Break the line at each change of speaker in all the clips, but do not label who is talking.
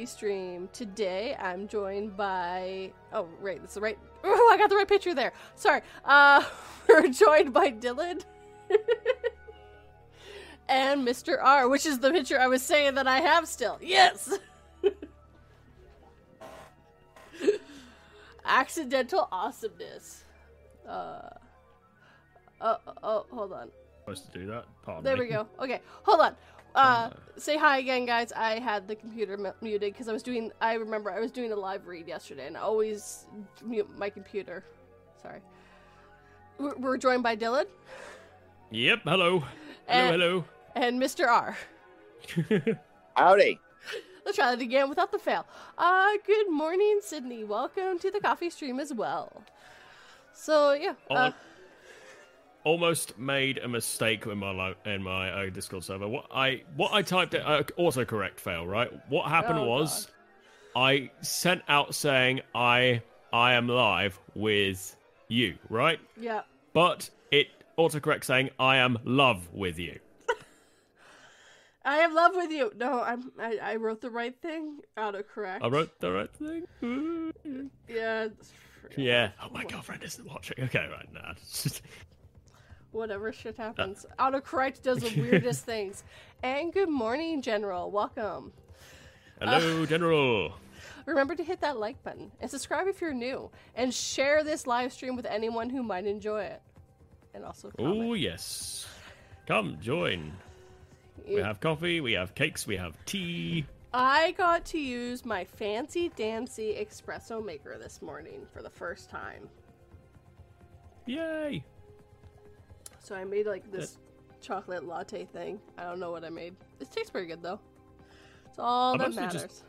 coffee stream. Today I'm joined by oh right, that's the right oh I got the right picture there. Sorry. Uh we're joined by Dylan and Mr. R, which is the picture I was saying that I have still. Yes. Accidental awesomeness. Uh Oh, oh, hold on.
Supposed to do that. Pardon
There
me.
we go. Okay, hold on. Uh, say hi again, guys. I had the computer mu- muted because I was doing. I remember I was doing a live read yesterday, and I always mute my computer. Sorry. We're, we're joined by Dylan
Yep. Hello. Hello.
And-
hello.
and Mr. R.
Howdy.
Let's try that again without the fail. Uh, good morning, Sydney. Welcome to the coffee stream as well. So yeah, uh,
Al- Almost made a mistake in my lo- in my uh, Discord server. What I what I typed it uh, autocorrect fail right. What happened
Oh,
was I sent out saying I I am live with you right,
yeah.
but it autocorrect saying I am love with you.
I am love with you. No, I'm. I, I wrote the right thing. Autocorrect.
I wrote the right thing.
Yeah.
Yeah. Oh, my girlfriend isn't watching. Okay, right now.
whatever shit uh. happens. Autocorrect does the weirdest things. And good morning, General. Welcome.
Hello, uh, General.
Remember to hit that like button and subscribe if you're new, and share this live stream with anyone who might enjoy it. And also
Oh yes. Come join. We have coffee, we have cakes, we have tea.
I got to use my fancy dancy espresso maker this morning for the first time.
Yay!
So I made like this chocolate latte thing. I don't know what I made. It tastes pretty good though. It's all
I
that matters.
just-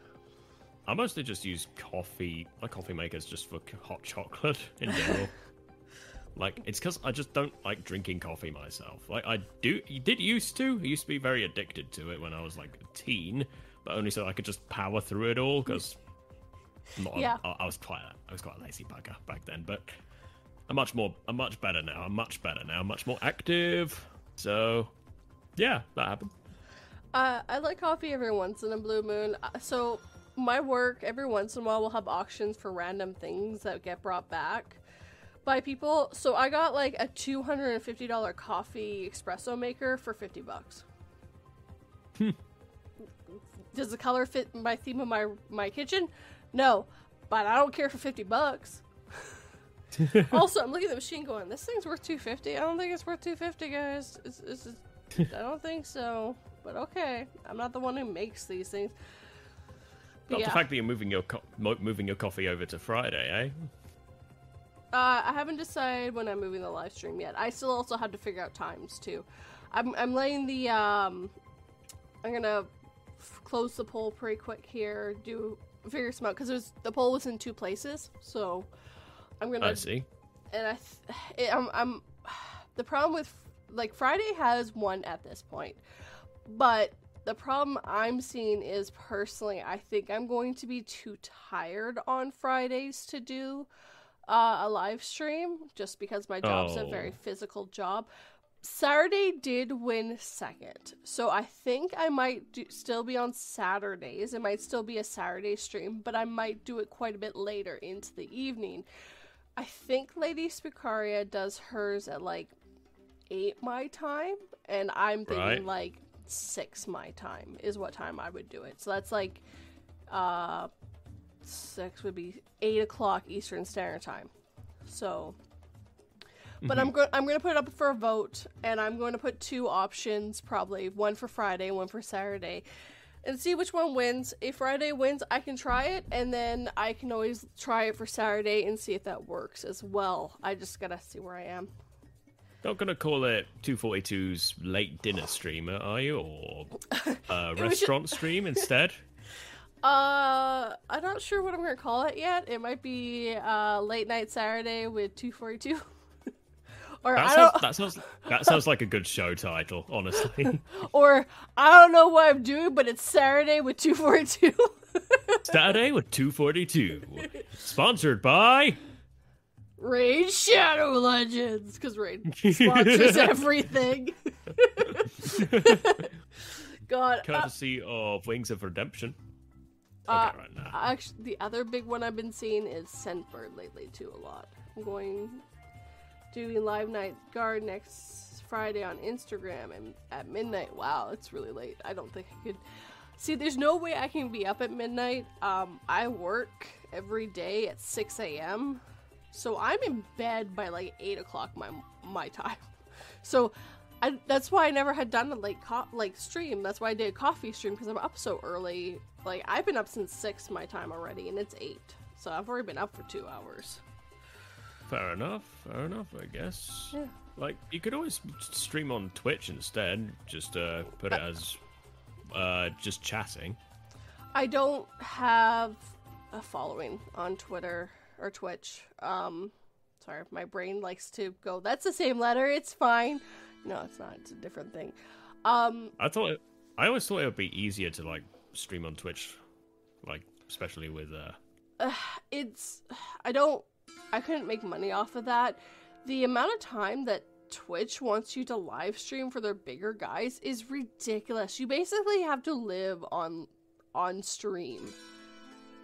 I mostly just use coffee, my coffee makers just for hot chocolate in general. like it's because I just don't like drinking coffee myself. Like I do, did used to. I used to be very addicted to it when I was like a teen, but only so I could just power through it all because.
Yeah.
I, I was quite a, I was quite a lazy bugger back then, but I'm much more I'm much better now. I'm much better now. I'm much more active. So, yeah, that happened.
Uh, I like coffee every once in a blue moon. Uh, So my work every once in a while will have auctions for random things that get brought back by people. So I got like a two hundred and fifty dollar coffee espresso maker for fifty bucks. Does the color fit my theme of my my kitchen? No, but I don't care for fifty bucks. also, I'm looking at the machine going, this thing's worth 250. I don't think it's worth 250, guys. It's, it's, it's, I don't think so. But okay, I'm not the one who makes these things. But
Not
yeah,
the fact that you're moving your co- moving your coffee over to Friday, eh?
uh, I haven't decided when I'm moving the live stream yet. I still also have to figure out times too. I'm I'm laying the um, I'm gonna f- close the poll pretty quick here. Do figure some out because the poll was in two places, so I'm gonna
I see.
and I, th- it, I'm, I'm, the problem with like Friday has one at this point, but the problem I'm seeing is personally, I think I'm going to be too tired on Fridays to do uh, a live stream just because my job's a very
Oh.
physical job. Saturday did win second, so I think I might do, still be on Saturdays. It might still be a Saturday stream, but I might do it quite a bit later into the evening. I think Lady Spicaria does hers at like eight my time, and I'm thinking
Right.
like six my time is what time I would do it. So that's like uh six would be eight o'clock Eastern Standard Time. So but I'm going I'm going to put it up for a vote and I'm going to put two options probably, one for Friday, one for Saturday. And see which one wins. If Friday wins, I can try it and then I can always try it for Saturday and see if that works as well. I just got to see where I am.
Not gonna call it 242's late dinner streamer, are you, or uh, restaurant stream instead?
Uh, I'm not sure what I'm gonna call it yet. It might be uh late night Saturday with 242. Or
That
I
sounds,
don't,
that sounds that sounds like a good show title, honestly.
or I don't know what I'm doing, but it's Saturday with 242.
Saturday with 242, sponsored by.
Raid Shadow Legends, because Raid sponsors everything. God, uh,
Courtesy of Wings of Redemption.
Uh,
right.
Actually, the other big one I've been seeing is Scentbird lately too a lot. I'm going doing live night guard next Friday on Instagram and at midnight. Wow, it's really late. I don't think I could. See, there's no way I can be up at midnight. Um, I work every day at 6 a.m. So I'm in bed by like 8 o'clock my my time. So I, that's why I never had done a late co- like stream. That's why I did a coffee stream because I'm up so early. Like I've been up since six my time already, and it's eight, so I've already been up for two hours.
Fair enough. Fair enough. I guess.
Yeah.
Like you could always stream on Twitch instead. Just uh, put it as uh, just chatting.
I don't have a following on Twitter or Twitch. Um, sorry, my brain likes to go. That's the same letter. It's fine. No, it's not. It's a different thing. Um,
I thought it, I always thought it would be easier to like stream on Twitch, like especially with uh.
it's I don't I couldn't make money off of that. The amount of time that Twitch wants you to live stream for their bigger guys is ridiculous. You basically have to live on on stream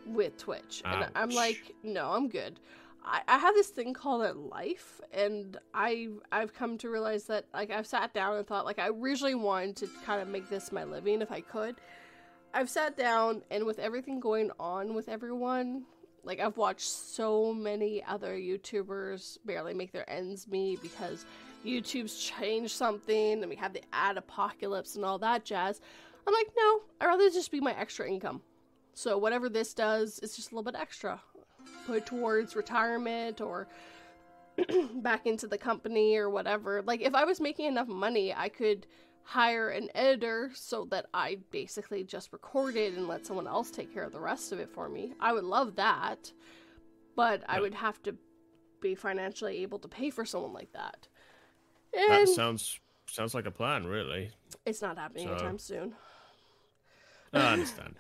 with Twitch. And I'm like, no, I'm good. I, I have this thing called a life and I I've come to realize that like I've sat down and thought like I originally wanted to kind of make this my living if I could. I've sat down and with everything going on with everyone, like I've watched so many other YouTubers barely make their ends meet because YouTube's changed something and we have the ad apocalypse and all that jazz. I'm like, no, I'd rather just be my extra income. So whatever this does, it's just a little bit extra. Put towards retirement or back into the company or whatever. Like if I was making enough money, I could hire an editor so that I basically just record it and let someone else take care of the rest of it for me. I would love that, but I would have to be financially able to pay for someone like that.
That sounds sounds like a plan, really.
it's not happening
So-
anytime soon.
I understand.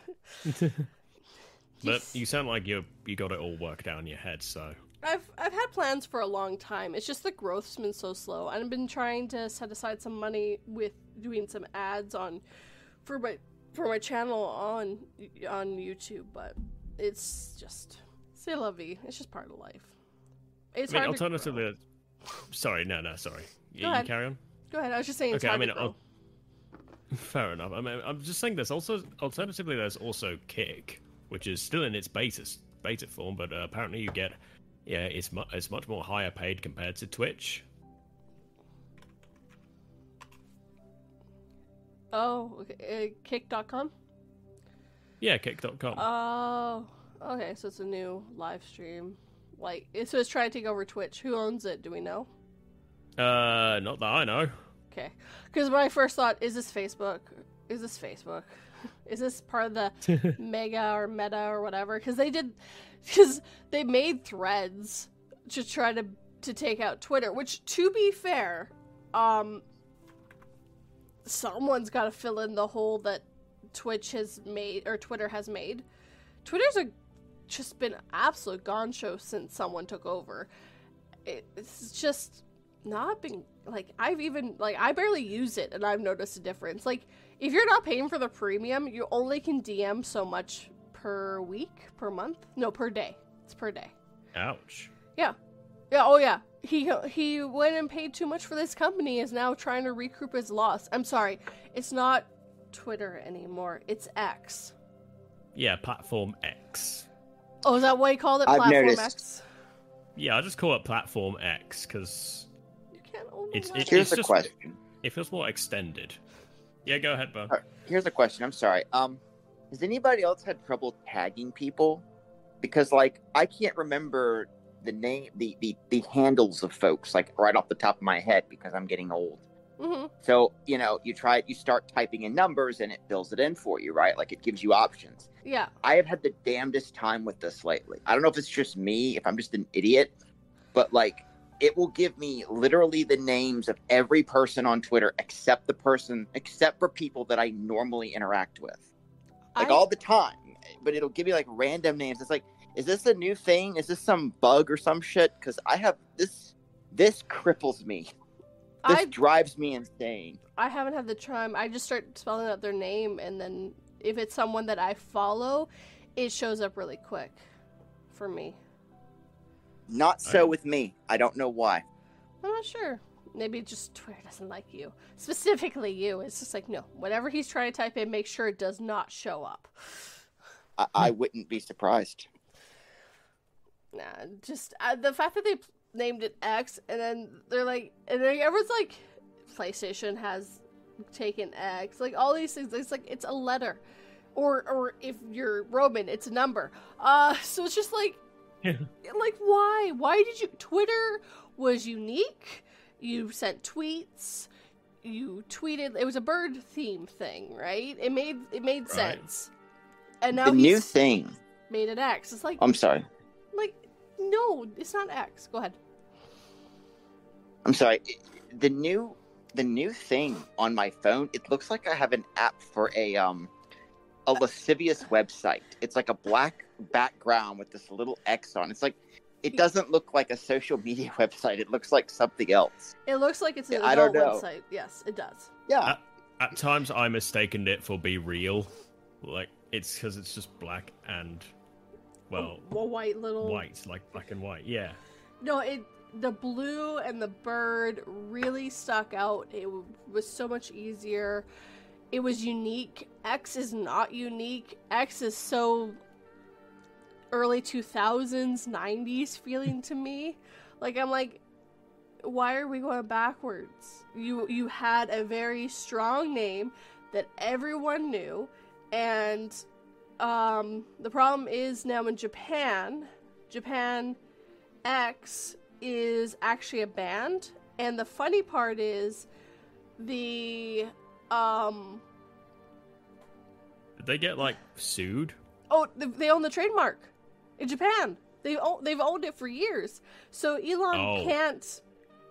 but you sound like you you got it all worked out in your head, so
I've I've had plans for a long time. It's just the growth's been so slow. And I've been trying to set aside some money with doing some ads on for my for my channel on on YouTube, but it's just c'est la vie. It's just part of life. It's
I mean,
hard
alternatively, sorry, no, no, sorry.
Go
you
ahead.
carry on.
Go ahead. I was just saying it's
Okay, I mean. Fair enough. I mean, I'm just saying there's also alternatively there's also Kick, which is still in its beta beta form, but uh, apparently you get yeah, it's mu- it's much more higher paid compared to Twitch.
Oh, okay. Uh, kick.com?
Yeah, Kick.com.
Oh, okay. So it's a new live stream. Like, so it's trying to take over Twitch. Who owns it? Do we know?
uh, not that I know.
Okay. Because my first thought, is this Facebook? Is this Facebook? Is this part of the Mega or Meta or whatever? Because they did, because they made threads to try to to take out Twitter. Which, to be fair, um, someone's got to fill in the hole that Twitch has made or Twitter has made. Twitter's a just been absolute gone show since someone took over. It, it's just not been like I've even like I barely use it and I've noticed a difference. Like if you're not paying for the premium, you only can DM so much per week, per month. No, per day. It's per day.
Ouch.
Yeah. Yeah, oh yeah. He he went and paid too much for this company is now trying to recoup his loss. I'm sorry. It's not Twitter anymore. It's X.
Yeah, Platform X.
Oh, is that why he called it?
I've
Platform
noticed.
X?
Yeah, I just call it Platform X because
You can't own
It's- it-
Here's a
just-
question.
it feels more extended. Yeah, go ahead, Bo.
Uh, Here's a question. I'm sorry. Um, has anybody else had trouble tagging people? Because like I can't remember the name, the the the handles of folks like right off the top of my head because I'm getting old.
Mhm.
So you know, you try, you start typing in numbers and it fills it in for you, right? Like it gives you options.
Yeah.
I have had the damnedest time with this lately. I don't know if it's just me, if I'm just an idiot, but like it will give me literally the names of every person on Twitter except the person, except for people that I normally interact with, like
I-
all the time. But it'll give me like random names. It's like, is this a new thing? Is this some bug or some shit? Because I have this. This cripples me. This
I
drives me insane.
I haven't had the time. I just start spelling out their name, and then if it's someone that I follow, it shows up really quick for me.
Not so
Alright.
with me. I don't know why.
I'm not sure. Maybe just Twitter doesn't like you. Specifically you. It's just like, no, whatever he's trying to type in, make sure it does not show up.
I, I wouldn't be surprised.
Nah, just uh, the fact that they p- named it X and then they're like, and then everyone's like, PlayStation has taken X. Like all these things, it's like, it's a letter. Or, or if you're Roman, it's a number. Uh, so it's just like,
Yeah.
like why? Why did you? Twitter was unique. You sent tweets. You tweeted. It was a bird theme thing, right? It made it made
Right.
sense. And now
the new thing.
made an X. It's like
I'm sorry.
Like no, it's not X. Go ahead.
I'm sorry. The new the new thing on my phone. It looks like I have an app for a um a lascivious website. It's like a black background with this little X on. It's like it doesn't look like a social media website. It looks like something else.
It looks like it's an
I
adult
don't know.
website. Yes, it does.
Yeah.
At times, I mistaken it for BeReal. Like it's because it's just black and well,
a, a white little
white, like black and white. Yeah.
No, it the blue and the bird really stuck out. It w- was so much easier. It was unique. X is not unique. X is so early 2000s, 90s feeling to me. Like I'm like why are we going backwards? You you had a very strong name that everyone knew and um the problem is now in Japan, Japan X is actually a band, and the funny part is the um
Did they get like sued?
oh they own the trademark in Japan. They own, they've owned it for years. So Elon
Oh.
can't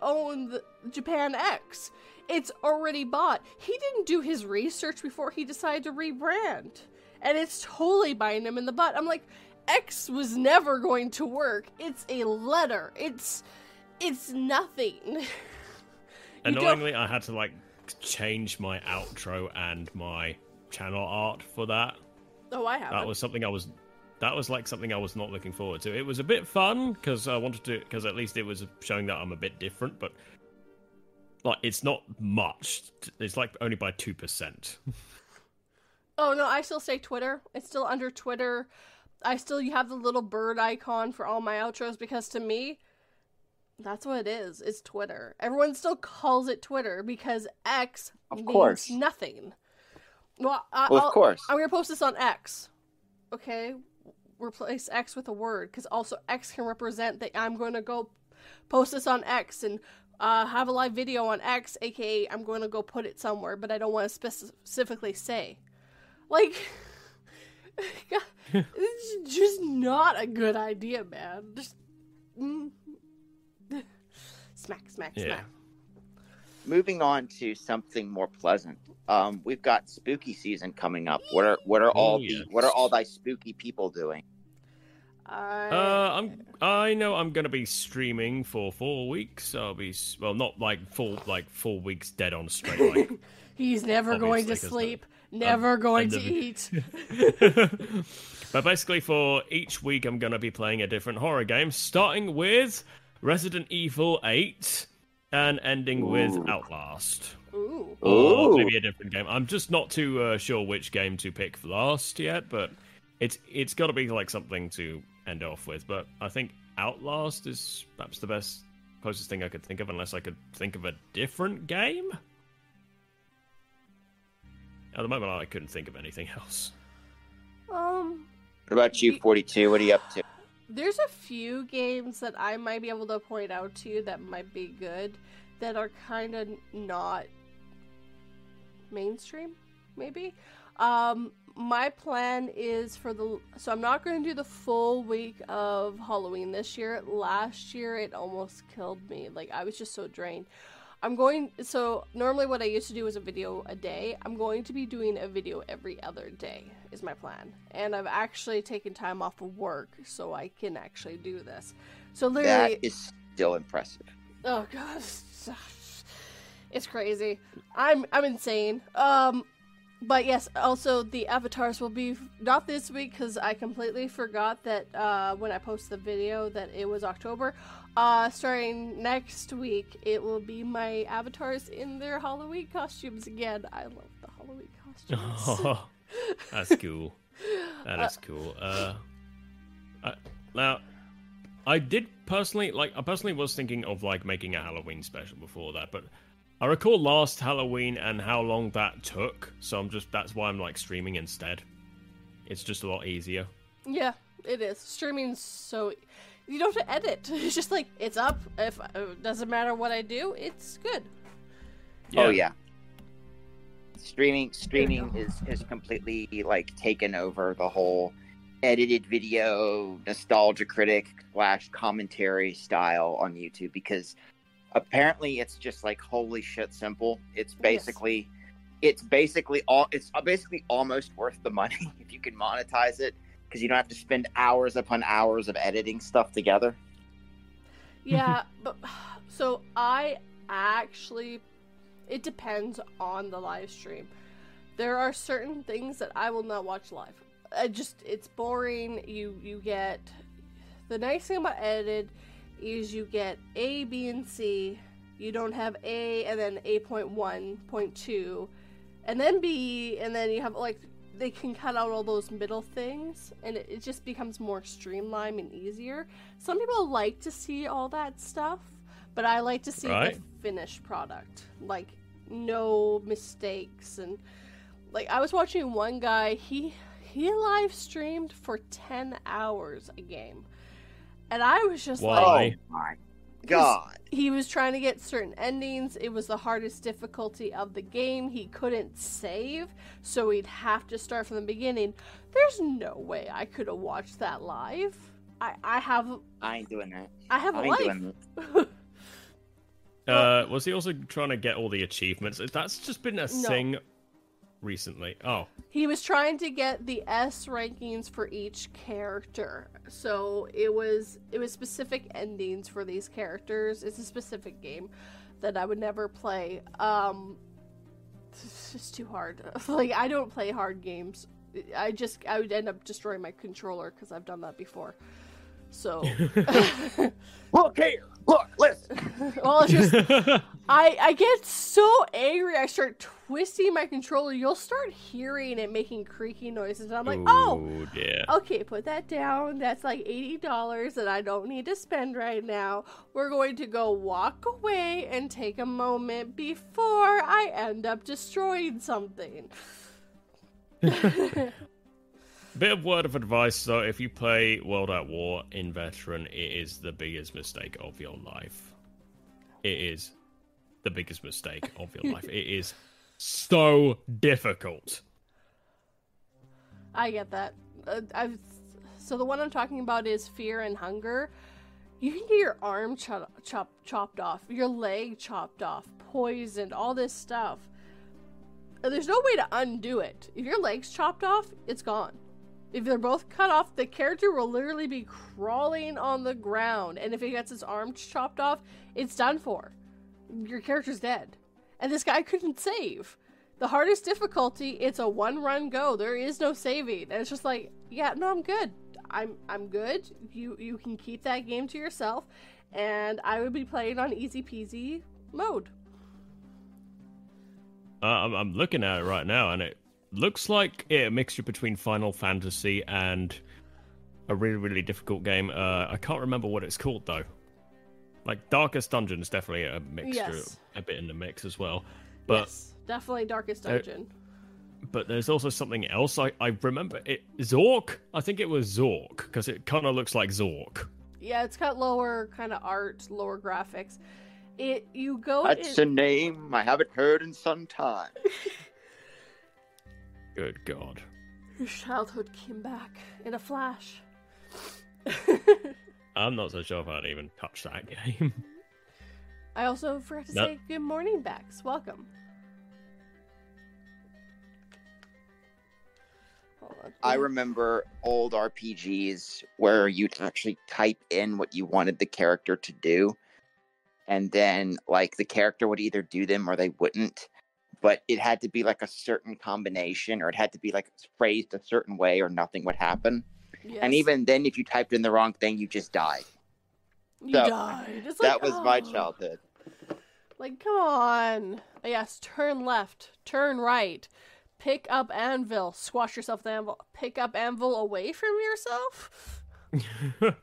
own the Japan X. It's already bought. He didn't do his research before he decided to rebrand. And it's totally biting him in the butt. I'm like, X was never going to work. It's a letter. It's it's nothing.
Annoyingly, I had to like change my outro and my channel art for that.
oh, I have.
That was something I was. That was like something I was not looking forward to. It was a bit fun because I wanted to, because at least it was showing that I'm a bit different. But like, it's not much. It's like only by two percent.
Oh no, I still say Twitter. It's still under Twitter. I still you have the little bird icon for all my outros because to me, that's what it is. It's Twitter. Everyone still calls it Twitter because X
Of
means
course.
nothing. Well, I,
Well,
I'll-
of course.
I'm gonna post this on X. Okay, replace X with a word because also X can represent that I'm going to go post this on X and uh, have a live video on X, aka I'm going to go put it somewhere, but I don't want to specifically say. Like, God, it's just not a good idea, man. Just mm. smack, smack,
Yeah.
smack.
Moving on to something more pleasant. Um, we've got spooky season coming up. What are what are all
Oh,
the what are all thy spooky people doing?
I,
Uh, I'm. I know I'm gonna be streaming for four weeks. I'll be well, not like full, like four weeks dead on straight. Like
he's never going to
obviously, 'cause the-
sleep, never going to
and the-
eat.
but basically, for each week, I'm going to be playing a different horror game, starting with Resident Evil 8 and ending with Outlast.
Ooh.
Or maybe a different game. I'm just not too uh, sure which game to pick last yet, but it's it's got to be like something to end off with. But I think Outlast is perhaps the best, closest thing I could think of, unless I could think of a different game. At the moment, I couldn't think of anything else.
Um,
What about you, forty two? What are you up to?
there's a few games that I might be able to point out to you that might be good that are kind of not mainstream, maybe. Um, my plan is for the so I'm not going to do the full week of Halloween this year. Last year it almost killed me. Like I was just so drained. I'm going so normally what I used to do was a video a day. I'm going to be doing a video every other day is my plan. And I've actually taken time off of work so I can actually do this. So literally
That is still impressive.
Oh god, it's crazy. I'm I'm insane. Um, but yes, also the avatars will be not this week because I completely forgot that uh, when I posted the video that it was October. Uh, starting next week, it will be my avatars in their Halloween costumes again. I love the Halloween costumes.
Oh, that's cool. That is cool. Uh, I, now, I did personally like. I personally was thinking of like making a Halloween special before that, but I recall last Halloween and how long that took. So I'm just that's why I'm like streaming instead. It's just a lot easier.
Yeah, it is. Streaming's so you don't have to edit. It's just like it's up. If uh, doesn't matter what I do, it's good.
Oh yeah. Streaming streaming is is completely like taken over the whole edited video nostalgia critic slash commentary style on YouTube because apparently it's just like holy shit simple. It's basically it's basically all it's uh, basically almost worth the money if you can monetize it because you don't have to spend hours upon hours of editing stuff together.
Yeah, but so I actually it depends on the live stream. There are certain things that I will not watch live. I just it's boring. You you get the nice thing about edited is you get A, B, and C. You don't have A and then A point one, point two, and then B, and then you have like they can cut out all those middle things and it, it just becomes more streamlined and easier. Some people like to see all that stuff, but I like to see
Right.
the finished product. Like no mistakes and like I was watching one guy, he he live streamed for 10 hours a game. And I was just
Wow.
like
Oh my god.
he was trying to get certain endings. It was the hardest difficulty of the game. He couldn't save, so he'd have to start from the beginning. There's no way I could have watched that live. I, I have
I ain't doing that.
I have a
I ain't
life.
doing that.
Uh, was he also trying to get all the achievements? That's just been a
No.
thing recently. Oh,
He was trying to get the S rankings for each character. So it was it was specific endings for these characters. It's a specific game that I would never play. Um it's just too hard. like I don't play hard games. I just I would end up destroying my controller cuz I've done that before. So
Look here. Look, listen.
well it's just I I get so angry. I start twisting my controller. You'll start hearing it making creaky noises. And I'm like, "Oh,
Ooh, dear.
okay, put that down. That's like $80 that I don't need to spend right now. We're going to go walk away and take a moment before I end up destroying something.
Bit of word of advice though: if you play World at War in Veteran, it is the biggest mistake of your life. It is the biggest mistake of your life. It is so difficult.
I get that. Uh, I've so the one I'm talking about is fear and hunger. You can get your arm chop, chop, chopped off, your leg chopped off, poisoned, all this stuff. There's no way to undo it. If your leg's chopped off, it's gone. If they're both cut off, the character will literally be crawling on the ground. And if he gets his arm chopped off, it's done for. Your character's dead. And this guy couldn't save. The hardest difficulty, it's a one run go. There is no saving. And it's just like, yeah, no, I'm good. I'm I'm good. You you can keep that game to yourself. And I would be playing on easy peasy mode.
Uh, I'm, I'm looking at it right now, and it looks like a mixture between Final Fantasy and a really, really difficult game. Uh, I can't remember what it's called though. Like Darkest Dungeon is definitely a mixture,
Yes.
a bit in the mix as well. But
yes, definitely Darkest
Uh,
Dungeon.
but there's also something else. I, I remember it Zork. I think it was Zork because it kind of looks like Zork.
yeah, it's got lower kind of art, lower graphics. It you go
That's
in,
a name I haven't heard in some time.
Good God.
your childhood came back in a flash.
I'm not so sure if I'd even touch that game.
I also forgot to
Nope.
say good morning, Bex. Welcome.
I remember old RPGs where you'd actually type in what you wanted the character to do, and then like the character would either do them or they wouldn't. But it had to be like a certain combination or it had to be like phrased a certain way or nothing would happen.
Yes.
And even then, if you typed in the wrong thing, you just died.
you
so,
died. It's
that
like,
was my
oh.
childhood.
Like, come on. Yes, turn left, turn right, pick up anvil, squash yourself with anvil, pick up anvil away from yourself.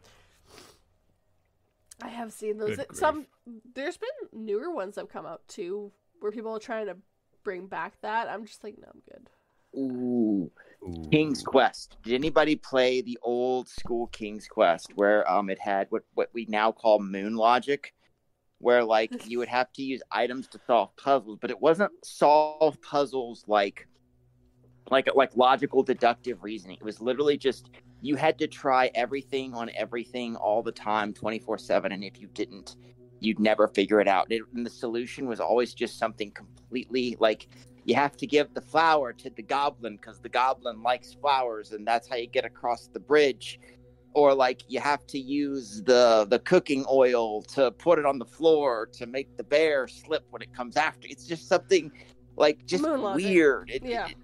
I have seen those.
Good grief.
Some there's been newer ones that have come out too, where people are trying to bring back that. I'm just like, no, I'm good.
Ooh,
Ooh.
King's Quest. Did anybody play the old school King's Quest where um it had what what we now call moon logic, where like you would have to use items to solve puzzles, but it wasn't solve puzzles like like like logical deductive reasoning. It was literally just you had to try everything on everything all the time 24/7 and if you didn't you'd never figure it out. It, and the solution was always just something completely like you have to give the flower to the goblin because the goblin likes flowers and that's how you get across the bridge or like you have to use the the cooking oil to put it on the floor to make the bear slip when it comes after it's just something like just weird It-
Yeah.
it-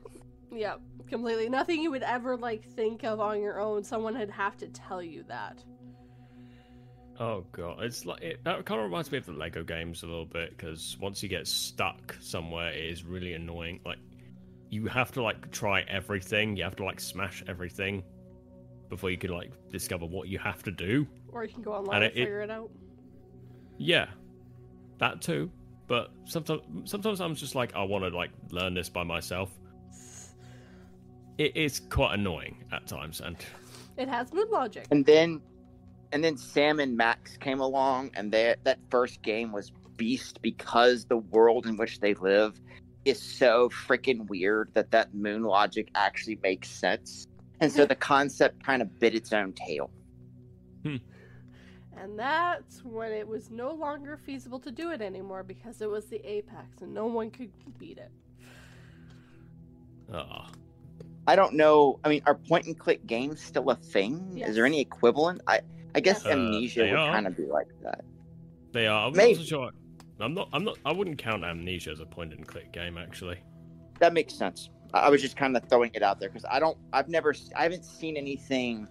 Yeah, completely. Nothing you would ever like think of on your own. Someone would have to tell you that.
Oh god, it's like it, that kind of reminds me of the Lego games a little bit because once you get stuck somewhere, it is really annoying. Like you have to like try everything, you have to like smash everything before you can like discover what you have to do.
Or you can go online
And
and,
it- it-
figure it out.
Yeah, that too. But sometimes, sometimes I'm just like, I want to like learn this by myself. It is quite annoying at times, and
It has good logic.
and then and then Sam and Max came along and that that first game was beast because the world in which they live is so freaking weird that that moon logic actually makes sense. And so the concept kind of bit its own tail.
And that's when it was no longer feasible to do it anymore because it was the apex and no one could beat it.
ah,
I don't know. I mean, are point and click games still a thing?
Yes.
Is there any equivalent? I I guess
Uh,
Amnesia would kind of be like that.
they are. I'm
Maybe.
not sure. I'm not. I'm not. I wouldn't count Amnesia as a point and click game, actually.
That makes sense. I was just kind of throwing it out there because I don't. I've never. I haven't seen anything.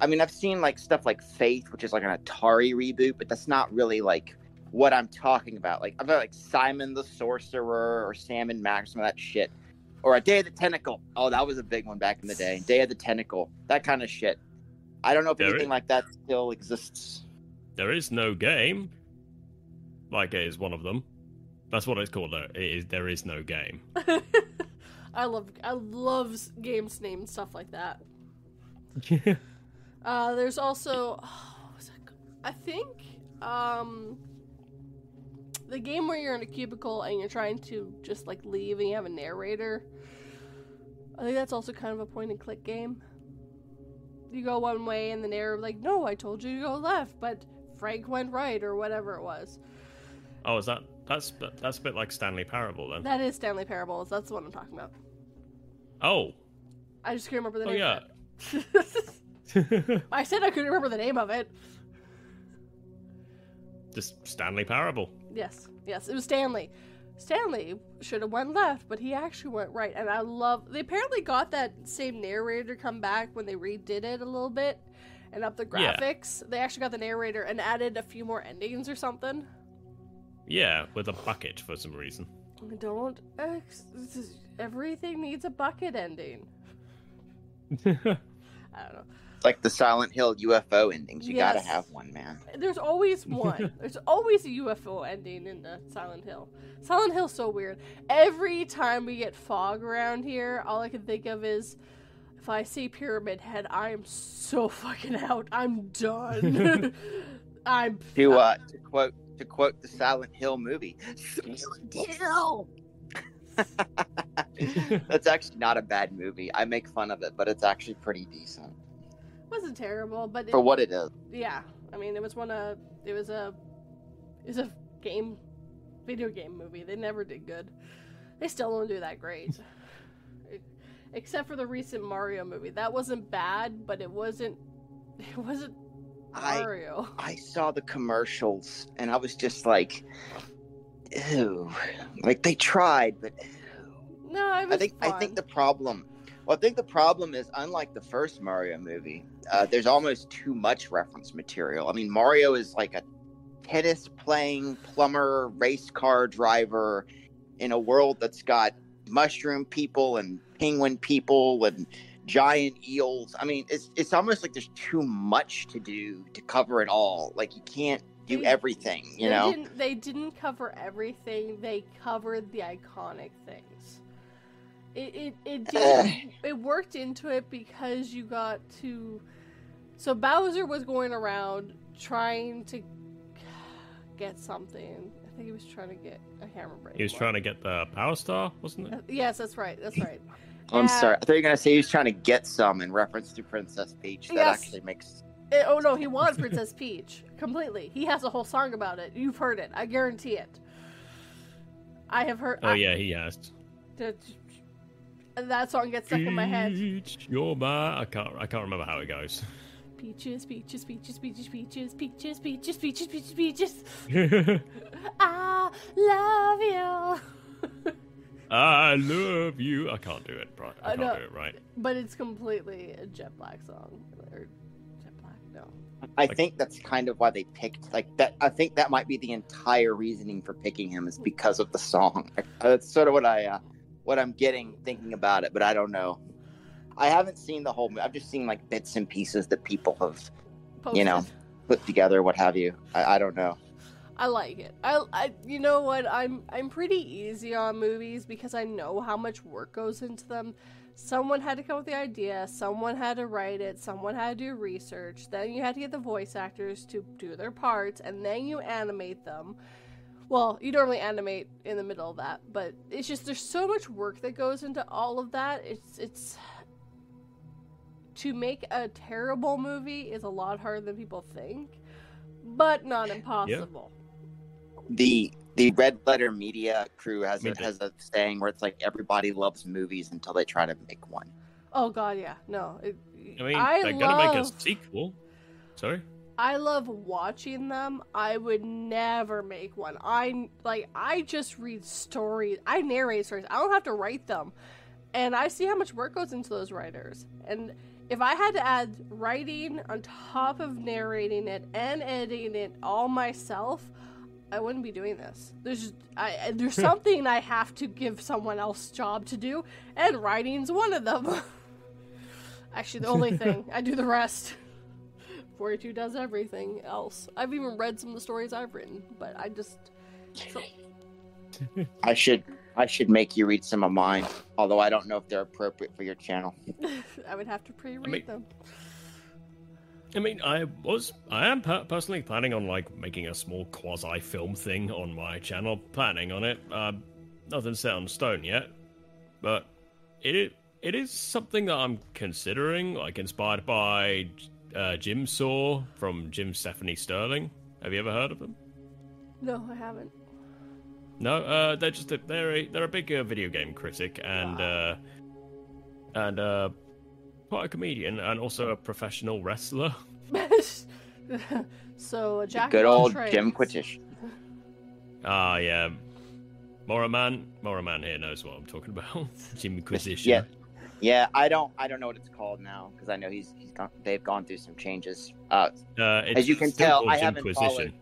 I mean, I've seen like stuff like Faith, which is like an Atari reboot, but that's not really like what I'm talking about. Like I've got like Simon the Sorcerer or Sam and Max, some of that shit, or a Day of the Tentacle. Oh, that was a big one back in the day. Day of the Tentacle, that kind of shit. I don't know if
There
anything
is-
like that still exists.
There is no game. Like it is one of them. That's what it's called. Though. It is. There is no game.
I love I love games named stuff like that. Uh, there's also oh, was? I think um the game where you're in a cubicle and you're trying to just like leave and you have a narrator. I think that's also kind of a point and click game. You go one way and the narrator like, no, I told you to go left, but Frank went right or whatever it was.
oh, is that? That's that's a bit like Stanley Parable then.
That is Stanley Parables. That's what I'm talking about.
Oh.
I just can't remember the
Oh,
name
yeah.
of it. I said I couldn't remember the name of it.
Just Stanley Parable.
Yes, yes, it was Stanley. Stanley should have went left, but he actually went right. And I love. They apparently got that same narrator come back when they redid it a little bit and up the
Yeah.
graphics. They actually got the narrator and added a few more endings or something.
Yeah, with a bucket for some reason.
Don't. Ex- everything needs a bucket ending. I don't know.
It's like the Silent Hill UFO endings. You gotta have one, man.
There's always one. There's always a UFO ending in the Silent Hill. Silent Hill's so weird. Every time we get fog around here, all I can think of is if I see Pyramid Head, I am so fucking out. I'm done. I'm
To uh, to quote to quote the Silent Hill movie, Silent Hill. That's actually not a bad movie. I make fun of it, but it's actually pretty decent
wasn't terrible, but it,
for what it is.
yeah, I mean, it was one of it was a it was a game, video game movie. They never did good. They still don't do that great, except for the recent Mario movie. That wasn't bad, but it wasn't it wasn't
I
Mario.
I saw the commercials and I was just like, ew. Like they tried, but ew.
No,
I think I think the problem. Well, I think the problem is unlike the first Mario movie. Uh, there's almost too much reference material. I mean, Mario is like a tennis playing plumber, race car driver in a world that's got mushroom people and penguin people and giant eels. I mean, it's it's almost like there's too much to do to cover it all. Like you can't do
They-
everything, you
they
know.
didn't, they didn't cover everything. They covered the iconic things. It it it did it worked into it because you got to. So Bowser was going around trying to get something. I think he was trying to get a hammer brain.
He was trying to get the Power Star, wasn't it?
Yes, that's right. That's right.
I'm
Yeah.
sorry. I thought you were gonna say he was trying to get some in reference to Princess Peach. That
Yes.
actually makes
Eh, oh no, he wanted Princess Peach completely. He has a whole song about it. You've heard it. I guarantee it. I have heard.
Oh
I-
yeah, he has.
That, that song gets stuck in my head.
Peach, you're my. I can't. I can't remember how it goes.
Peaches, peaches, peaches, peaches, peaches, peaches, peaches, peaches, peaches, peaches. I love you.
I love you. I can't do it, right? I
I
can't
know.
do it right.
But it's completely a Jack Black song. Or Jack Black, no.
I
Like-
think that's kind of why they picked like that. I think that might be the entire reasoning for picking him is because of the song. That's sort of what I, uh, what I'm getting thinking about it, but I don't know. I haven't seen the whole. mo- I've just seen like bits and pieces that people have You know. Put together, what have you. I, I don't know.
I like it. I, I, you know what? I'm, I'm pretty easy on movies because I know how much work goes into them. Someone had to come up with the idea. Someone had to write it. Someone had to do research. Then you had to get the voice actors to do their parts, and then you animate them. Well, you don't really animate in the middle of that, but it's just there's so much work that goes into all of that. It's, it's to make a terrible movie is a lot harder than people think, but not impossible.
The the Red Letter Media crew has a, has a saying where it's like everybody loves movies until they try to make one.
Oh God, yeah, no. It,
I mean,
I
they're gonna make a sequel. Sorry.
I love watching them. I would never make one. I like I just read stories. I narrate stories. I don't have to write them. And I see how much work goes into those writers. And if I had to add writing on top of narrating it and editing it all myself, I wouldn't be doing this. There's just, I there's something I have to give someone else job to do, and writing's one of them. Actually, the only thing I do the rest. 42 does everything else. I've even read some of the stories I've written, but I just. So,
I should I should make you read some of mine, although I don't know if they're appropriate for your channel.
I would have to pre read
mean-
them.
I mean, I was, I am per- personally planning on like making a small quasi film thing on my channel. Planning on it. Uh, nothing set on stone yet, but it it is something that I'm considering. Like inspired by uh, Jim Saw from Jim Stephanie Sterling. Have you ever heard of them?
No, I haven't.
No, uh, they're just a, they're a, they're a big uh, video game critic and uh, and uh, quite a comedian and also a professional wrestler.
so, a jack
Good old
trades.
Jim Quittish.
Ah, yeah. Mora Man, Mora Man here knows what I'm talking about. Jimquisition.
Yeah, yeah. I don't I don't know what it's called now because I know he's he's gone, they've gone through some changes. Uh,
Uh,
As you can tell, I haven't followed-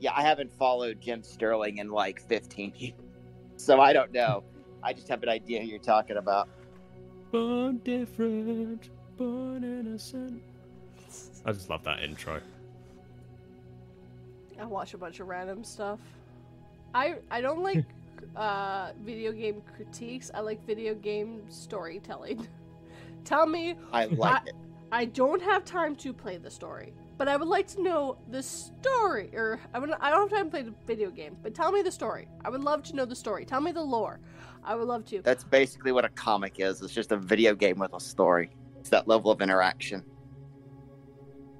yeah, I haven't followed Jim Sterling in like 15 years, so I don't know. I just have an idea who you're talking about.
Born different, born innocent. I just love that intro.
I watch a bunch of random stuff. I I don't like uh, video game critiques. I like video game storytelling. Tell me,
I like it.
I don't have time to play the story, but I would like to know the story. Or I would, I don't have time to play the video game, but tell me the story. I would love to know the story. Tell me the lore. I would love to.
That's basically what a comic is. It's just a video game with a story. It's that level of interaction.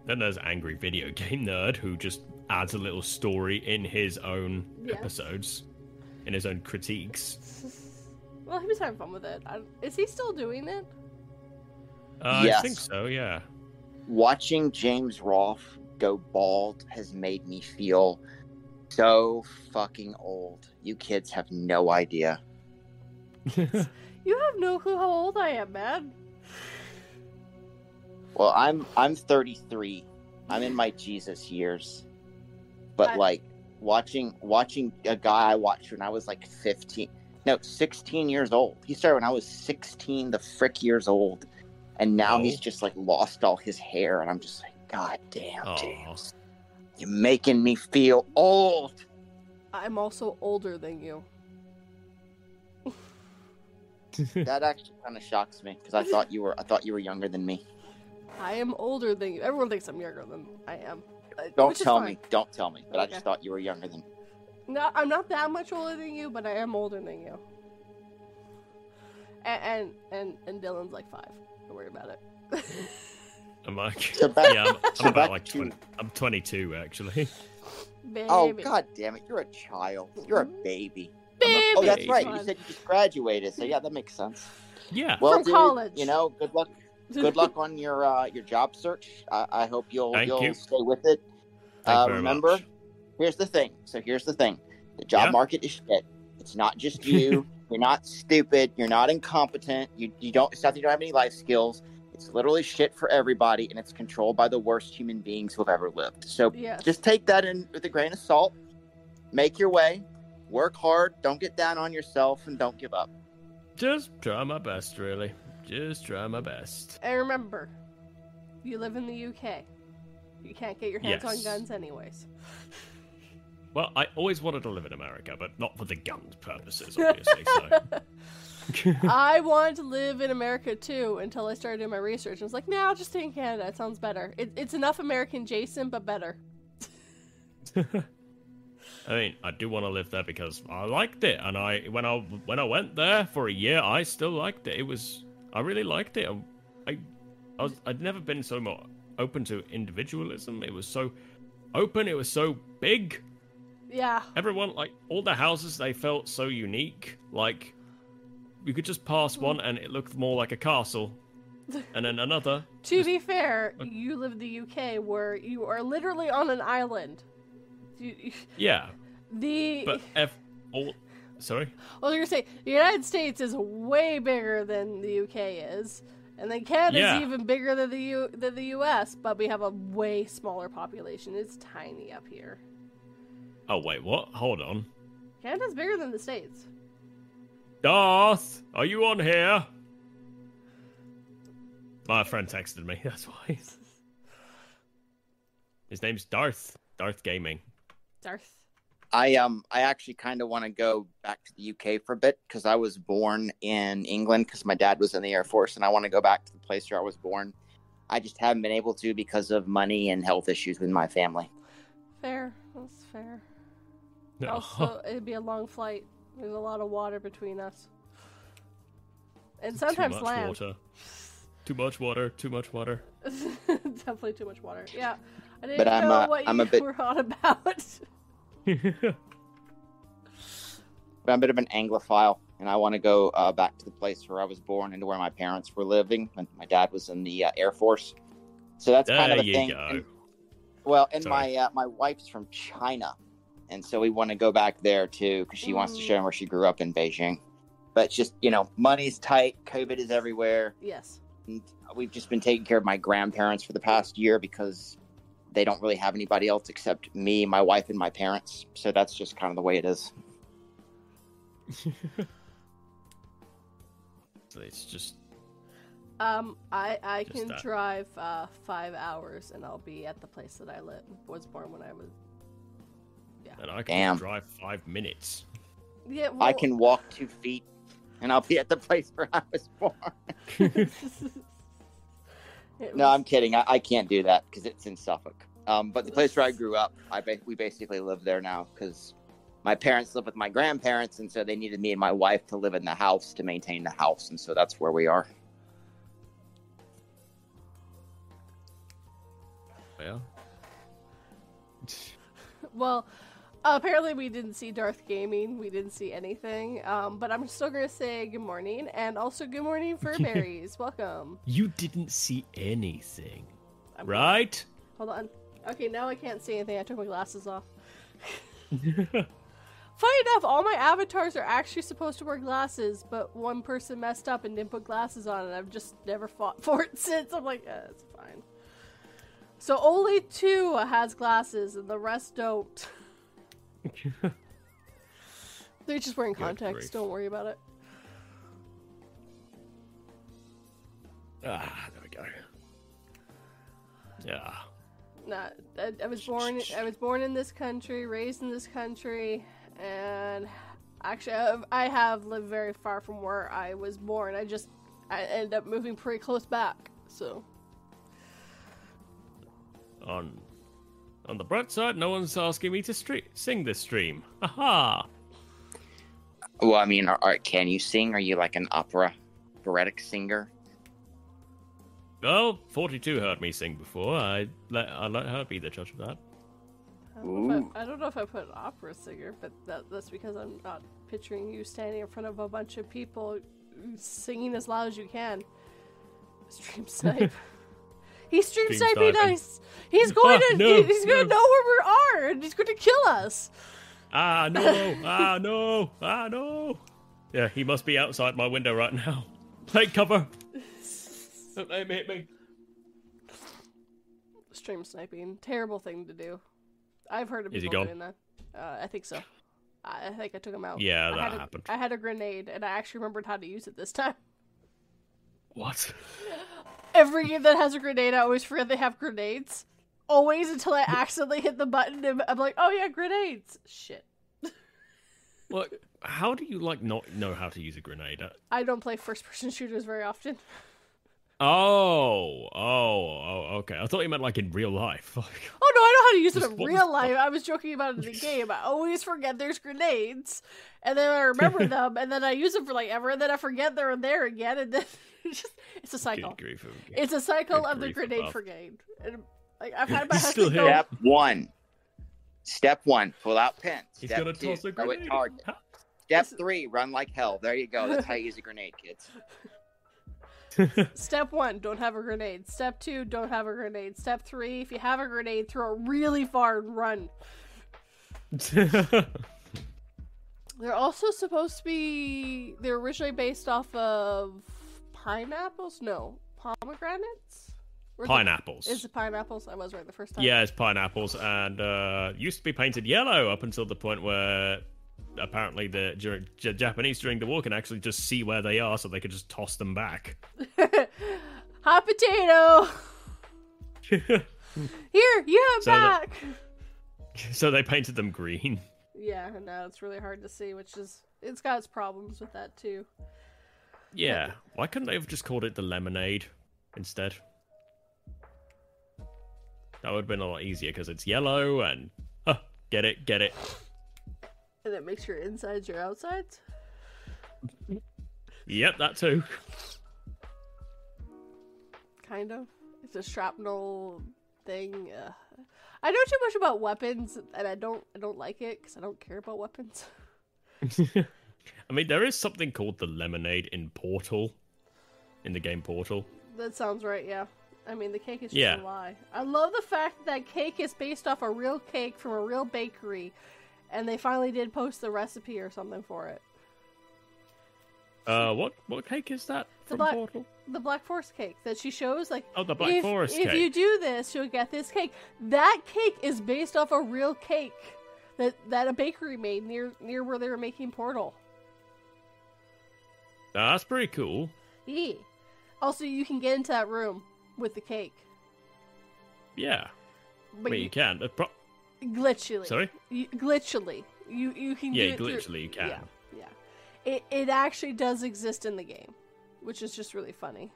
Then there's Angry Video Game Nerd who just adds a little story in his own
Yes.
episodes, in his own critiques.
well, he was having fun with it. I, is he still doing it?
Uh,
Yes.
I think so, yeah.
Watching James Rolfe go bald has made me feel so fucking old. You kids have no idea.
You have no clue how old I am, man.
Well, I'm I'm 33. I'm in my Jesus years. But
I-
like watching watching a guy I watched when I was like 15. No, 16 years old. He started when I was 16 the frick years old. And now
Oh.
he's just like lost all his hair and I'm just like god damn,
Aw.
James. You're making me feel old.
I'm also older than you.
That actually kind of shocks me because I thought you were I thought you were younger than me.
I am older than you. Everyone thinks I'm younger than I am.
Don't
which
tell me. Don't tell me. But I just thought you were younger than Me.
No, I'm not that much older than you, but I am older than you. And and and, and Dylan's like five. Don't worry about it.
I'm like,
So back-
yeah, I'm,
so
I'm about like 20, I'm 22 actually.
Baby.
Oh god damn it! You're a child. You're a
Mhm.
baby.
Baby.
Oh, that's
Baby.
right. You said you just graduated, so yeah, that makes sense.
Yeah.
Well,
From
dude,
college.
you know, good luck. Good luck on your uh, your job search. I, I hope you'll
Thank
you'll
you.
stay with it.
Thank
uh,
you very
remember,
much.
here's the thing. So here's the thing. The job
Yeah.
market is shit. It's not just you. you're not stupid. You're not incompetent. You you don't. It's not that you don't have any life skills. It's literally shit for everybody, and it's controlled by the worst human beings who have ever lived. So
Yes.
just take that in with a grain of salt. Make your way. Work hard. Don't get down on yourself, and don't give up.
Just try my best, really. Just try my best.
And remember, you live in the UK. You can't get your hands on guns anyways.
Well, I always wanted to live in America, but not for the guns purposes, obviously. so.
I wanted to live in America too until I started doing my research. I was like, no, I'll just stay in Canada. It sounds better. It, it's enough American Jason, but better.
I mean, I do want to live there because I liked it, and I when I when I went there for a year, I still liked it. It was I really liked it. I, I, I was I'd never been so more open to individualism. It was so open. It was so big.
Yeah.
Everyone like all the houses they felt so unique. Like you could just pass hmm. one and it looked more like a castle, and then another.
To be fair, uh, you live in the UK where you are literally on an island. You,
Yeah,
the
but if all sorry.
I was gonna say the United States is way bigger than the UK is, and then Canada's
Yeah.
even bigger than the U than the US, but we have a way smaller population. It's tiny up here.
Oh wait, what? Hold on.
Canada's bigger than the states.
Darth, are you on here? My friend texted me. That's why. His name's Darth. Darth Gaming.
Darth.
I um I actually kind of want to go back to the UK for a bit because I was born in England because my dad was in the Air Force and I want to go back to the place where I was born. I just haven't been able to because of money and health issues with my family.
Fair. That's fair.
No.
Also, it'd be a long flight. There's a lot of water between us, and sometimes
too much
land.
water. Too much water. Too much water.
Definitely too much water. Yeah, I didn't
But I'm,
know
uh,
what
I'm
you
a bit-
were on about.
But I'm a bit of an Anglophile and I want to go uh, back to the place where I was born and to where my parents were living when my dad was in the uh, Air Force. So that's kind of a thing. And- well, and
Sorry.
my uh, my wife's from China, and so we want to go back there too because she wants to
Mm.
show them where she grew up in Beijing. But it's just you know, money's tight, COVID is everywhere.
yes.
And we've just been taking care of my grandparents for the past year because they don't really have anybody else except me, my wife, and my parents. So that's just kind of the way it is.
It's just
Um, I I
Just
can
that.
drive uh, five hours and I'll be at the place that I live was born when I was. Yeah.
And I can
Damn.
drive five minutes.
Yeah,
I can walk two feet, and I'll be at the place where I was born.
It
No,
was-
I'm kidding. I, I can't do that because it's in Suffolk. Um, but the place where I grew up, I ba- we basically live there now because my parents live with my grandparents, and so they needed me and my wife to live in the house to maintain the house, and so that's where we are.
Yeah.
Well, apparently we didn't see Darth Gaming. We didn't see anything. Um, but I'm still gonna say good morning and also good morning Furberries. Welcome.
You didn't see anything,
I'm-
right?
Hold on. Okay, now I can't see anything. I took my glasses off. Funny enough, all my avatars are actually supposed to wear glasses, but one person messed up and didn't put glasses on, and I've just never fought for it since. I'm like, eh, it's fine. So only two has glasses, and the rest don't. They're just wearing contacts. Don't worry about it.
ah, there we go. Yeah.
Nah, I, I was born. I was born in this country, raised in this country, and actually, I have, I have lived very far from where I was born. I just I ended up moving pretty close back. So
On on the bright side, no one's asking me to stre- sing this stream. Aha!
Well, I mean, are, are, can you sing? Are you like an opera, operatic singer?
Well, 42 heard me sing before. I let I let her be the judge of that.
I don't, know if I, I don't know if I put an opera singer, but that, that's because I'm not picturing you standing in front of a bunch of people singing as loud as you can. Stream snipe. He's stream,
Stream
sniping
sniping.
us. He's going
Ah,
to.
no,
he's going to
no.
know where we are, and he's going to kill us.
Ah no! ah no! Ah no! Yeah, he must be outside my window right now. Take cover! Don't let him hit me.
Stream sniping, terrible thing to do. I've heard of
Is he
people
gone?
doing that. Uh, I think so. I I think I took him out.
Yeah, that
had
happened.
I had a grenade, and I actually remembered how to use it this time.
What?
Every game that has a grenade, I always forget they have grenades. Always until I accidentally hit the button, and I'm like, oh yeah, grenades. Shit.
What? How do you like not know how to use a grenade? Uh,
I don't play first-person shooters very often.
Oh, oh, oh, okay. I thought you meant like in real life.
Oh, oh no, I know how to use it in real life. I was joking about it in the game. I always forget there's grenades, and then I remember them, and then I use them for like ever, and then I forget they're there again, and then it's just it's a cycle.
Good grief.
It's a cycle
Good
of the grenade
above.
brigade. And, like I've had my
still
husband go.
Step one. Step one, pull out pins.
He's
Step
gonna
two,
toss a
throw
grenade.
target. Step three, run like hell. There you go. That's how you use a grenade, kids.
Step one, don't have a grenade. Step two, don't have a grenade. Step three, if you have a grenade, throw it really far and run. They're also supposed to be. They're originally based off of pineapples. No, pomegranates. Or is it-
pineapples.
Is it pineapples? I was right the first time.
Yeah, it's pineapples, and uh, used to be painted yellow up until the point where apparently the during, J- Japanese during the war can actually just see where they are, so they could just toss them back.
Hot potato. Here, you have
So
back.
so they painted them green.
Yeah, no, it's really hard to see, which is it's got its problems with that too.
Yeah, why couldn't they have just called it the lemonade instead? That would have been a lot easier because it's yellow and huh, get it, get it.
And it makes your insides your outsides.
Yep, that too.
Kind of. It's a shrapnel thing. Uh, I know too much about weapons, and I don't. I don't like it because I don't care about weapons.
I mean, there is something called the lemonade in Portal, in the game Portal.
That sounds right. Yeah. I mean, the cake is just
Yeah.
a lie. I love the fact that cake is based off a real cake from a real bakery, and they finally did post the recipe or something for it.
Uh, what what cake is that
The
from
black-
Portal?
The Black Forest cake that she shows, like,
Oh, the Black
if,
Forest
if
cake.
you do this, you'll get this cake. That cake is based off a real cake that that a bakery made near near where they were making Portal.
That's pretty cool.
Yeah. Also, you can get into that room with the cake,
Yeah,
but
Wait, you can. Pro-
glitchily.
Sorry.
You, glitchily. You you can
Yeah,
do it through-
glitchily you can.
Yeah, yeah. It it actually does exist in the game, which is just really funny.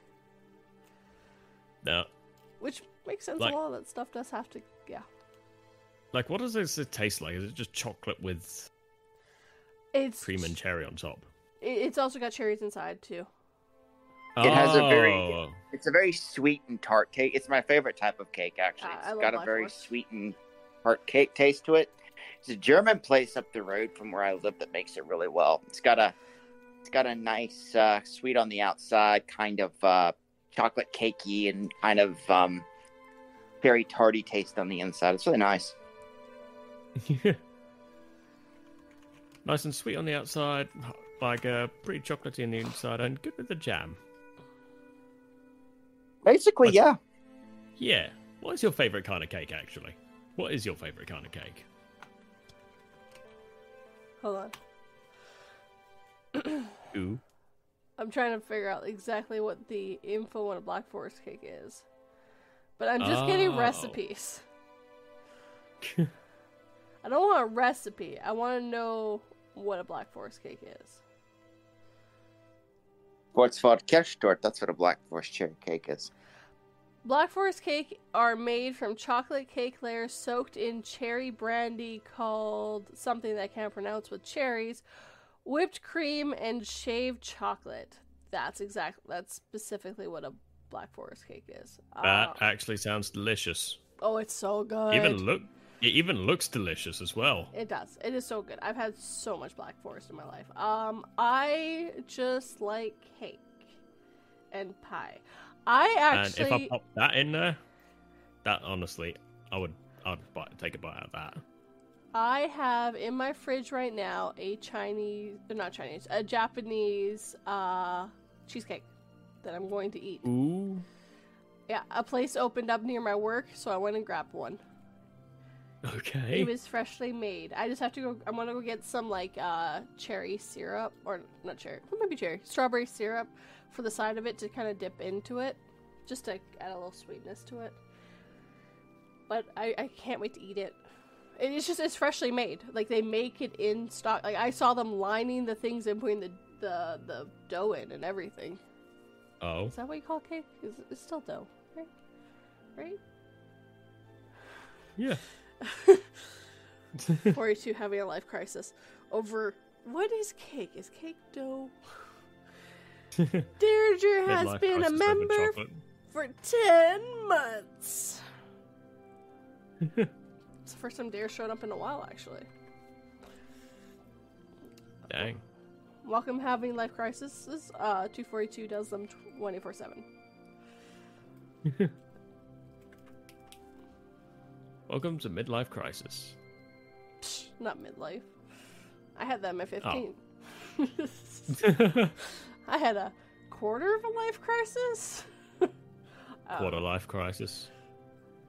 No,
Which makes sense.
Like-
a lot of that stuff does have to. Yeah.
like what does this taste like? Is it just chocolate with
It's
cream and cherry on top?
It's also got cherries inside too.
It has a very-
Oh,
It's a very sweet and tart cake. It's my favorite type of cake, actually.
Ah,
It's
I
got a very sweet and tart cake taste to it. It's a German place up the road from where I live that makes it really well. It's got a it's got a nice uh, sweet on the outside, kind of uh, chocolate cakey, and kind of um, very tarty taste on the inside. It's really nice. Yeah.
nice and sweet on the outside, like uh, pretty chocolatey on the inside, and good with the jam.
Basically,
What-
yeah.
Yeah. What is your favorite kind of cake, actually? What is your favorite kind of cake?
Hold on.
Ooh.
I'm trying to figure out exactly what the info on a Black Forest cake is. But I'm just getting
Oh.
recipes. I don't want a recipe. I want to know what a Black Forest cake is.
Schwarzwald Kirschtorte. That's what a Black Forest cherry cake is.
Black Forest cake are made from chocolate cake layers soaked in cherry brandy called something that I can't pronounce with cherries, whipped cream, and shaved chocolate. That's exactly That's specifically what a Black Forest cake is.
That
Uh,
actually sounds delicious.
oh, it's so good.
Even look, it even looks delicious as well.
It does. It is so good. I've had so much Black Forest in my life. Um, I just like cake and pie. I actually,
and if I pop that in there, that honestly, I would, I'd buy, take a bite out of that.
I have in my fridge right now a Chinese, uh, not Chinese, a Japanese uh, cheesecake that I'm going to eat.
Ooh.
Yeah, a place opened up near my work, so I went and grabbed one.
Okay.
It was freshly made. I just have to go. I want to go get some like uh, cherry syrup, or not cherry, well, maybe cherry, strawberry syrup for the side of it to kind of dip into it, just to add a little sweetness to it. But I, I can't wait to eat it. It's just it's freshly made. Like they make it in stock. Like I saw them lining the things and putting the the, the dough in and everything.
Oh.
Is that what you call cake? Is it's still dough, right? Right.
Yeah.
42 having a life crisis over what is cake? Is cake dough? Deirdre has
Midlife
been a member for 10 months. it's the first time Dare showed up in a while, actually.
Dang.
Welcome having life crisis. Uh, 242 does them 24 7.
Welcome to midlife crisis.
Not midlife. I had that in my 15.
Oh.
I had a quarter of a life crisis. Oh.
Quarter life crisis.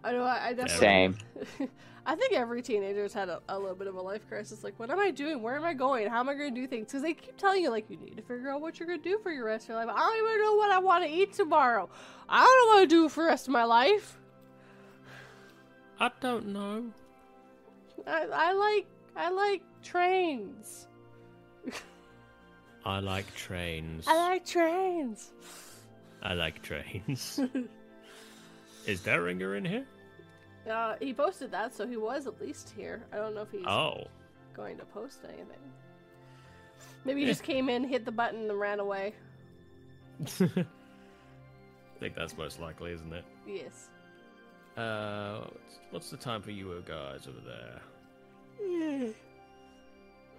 I know. I, I definitely.
Same.
I think every teenager's had a, a little bit of a life crisis. Like, what am I doing? Where am I going? How am I going to do things? Because they keep telling you, like, you need to figure out what you're going to do for your rest of your life. I don't even know what I want to eat tomorrow. I don't know what to do for the rest of my life.
I don't know.
I, I like I like trains.
I like trains.
I like trains.
I like trains. Is Deringer in here?
Uh, he posted that, so he was at least here. I don't know if he's
Oh.
going to post anything. Maybe he
Yeah.
just came in, hit the button, and ran away.
I think that's most likely, isn't it?
Yes.
Uh, what's- the time for you guys over there?
Oh,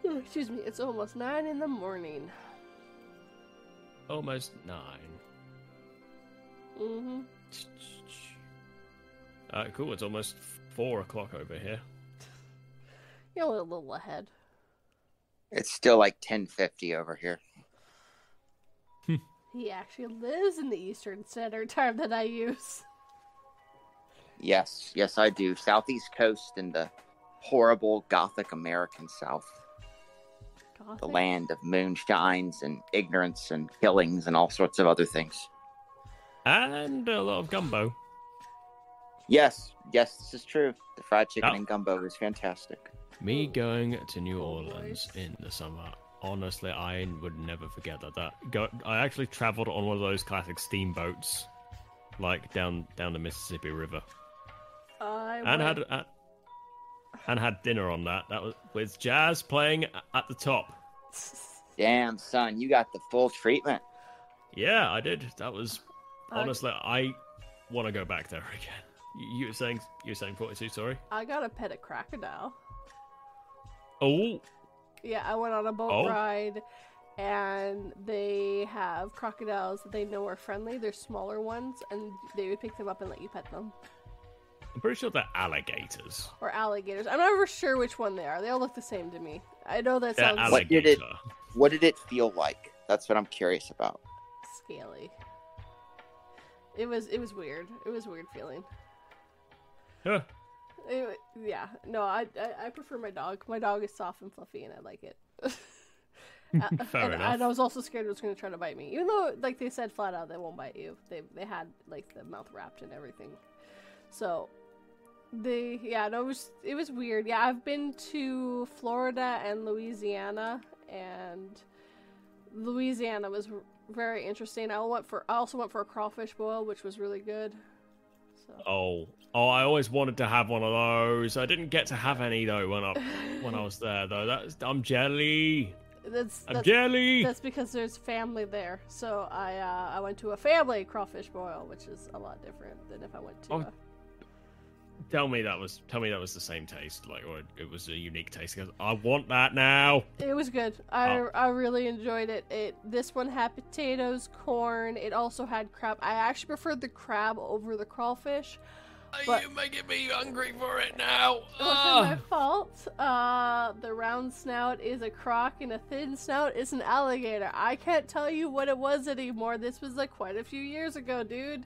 Excuse me, it's almost nine in the morning.
Almost nine.
Mm-hmm.
Alright, cool. It's almost four o'clock over here.
You're a little ahead.
It's still like 1050 over here.
He actually lives in the Eastern Standard Time that I use.
Yes, yes, I do. Southeast Coast and the horrible Gothic American South. The land of moonshines and ignorance and killings and all sorts of other things.
And a lot of gumbo.
Yes, yes, this is true. The fried chicken
Oh.
and gumbo is fantastic.
Me going to New Orleans in the summer. Honestly, I would never forget that. That go, I actually traveled on one of those classic steamboats, like down down the Mississippi River,
I
and had
went-
uh, and had dinner on that. That was with jazz playing at the top.
Damn, son, you got the full treatment.
Yeah, I did. That was
I-
honestly. I want to go back there again. You, you were saying you were saying forty two. Sorry.
I got a pet a crocodile.
Oh,
Yeah, I went on a boat
Oh.
ride, and they have crocodiles that they know are friendly. They're smaller ones, and they would pick them up and let you pet them.
I'm pretty sure they're alligators.
or alligators. I'm never sure which one they are. They all look the same to me. I know that
They're
sounds
What did
alligator.
it- What did it feel like? That's what I'm curious about.
scaly. It was it was weird. It was a weird feeling.
Huh.
It- yeah, no, I, I I prefer my dog. My dog is soft and fluffy, and I like it. Uh,
Fair
and,
enough.
and I was also scared it was going to try to bite me, even though, like they said flat out, they won't bite you. They they had like the mouth wrapped and everything. So, the yeah, no, it was it was weird. Yeah, I've been to Florida and Louisiana, and Louisiana was r- very interesting. I went for I also went for a crawfish boil, which was really good. So.
Oh, oh! I always wanted to have one of those. I didn't get to have any though when I when I was there though. That's I'm jelly.
That's
I'm
that's,
jelly.
that's because there's family there. So I uh, I went to a family crawfish boil, which is a lot different than if I went to.
Oh.
a...
Tell me that was tell me that was the same taste, like or it was a unique taste. Because I want that now.
It was good. I
Oh.
I really enjoyed it. It this one had potatoes, corn. It also had crab. I actually preferred the crab over the crawfish. But-
you making me hungry for it now.
It wasn't my fault. Uh, the round snout is a croc, and a thin snout is an alligator. I can't tell you what it was anymore. This was like quite a few years ago, dude.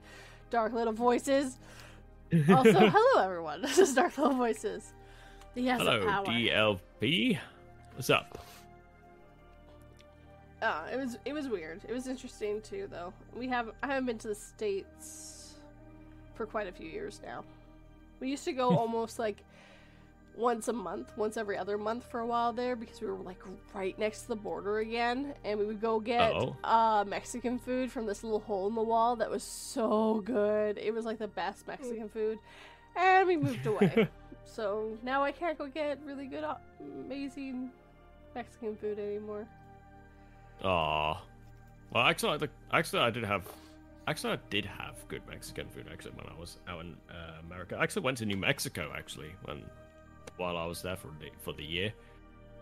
Dark little voices. Also, hello everyone. This is Dark Little Voices. He has
Hello,
power.
DLP. What's up?
Uh, it was it was weird. It was interesting too, though. We have I haven't been to the states for quite a few years now. We used to go almost like once a month, once every other month for a while there because we were like right next to the border again, and we would go get
Uh-oh.
uh, Mexican food from this little hole in the wall that was so good. It was like the best Mexican food, and we moved away. so now I can't go get really good, uh, amazing Mexican food anymore.
Aw. Well, actually, I, the, actually, I did have. Actually, I did have good Mexican food. Actually, when I was out in uh, America, I actually went to New Mexico. Actually, when while I was there for the for the year,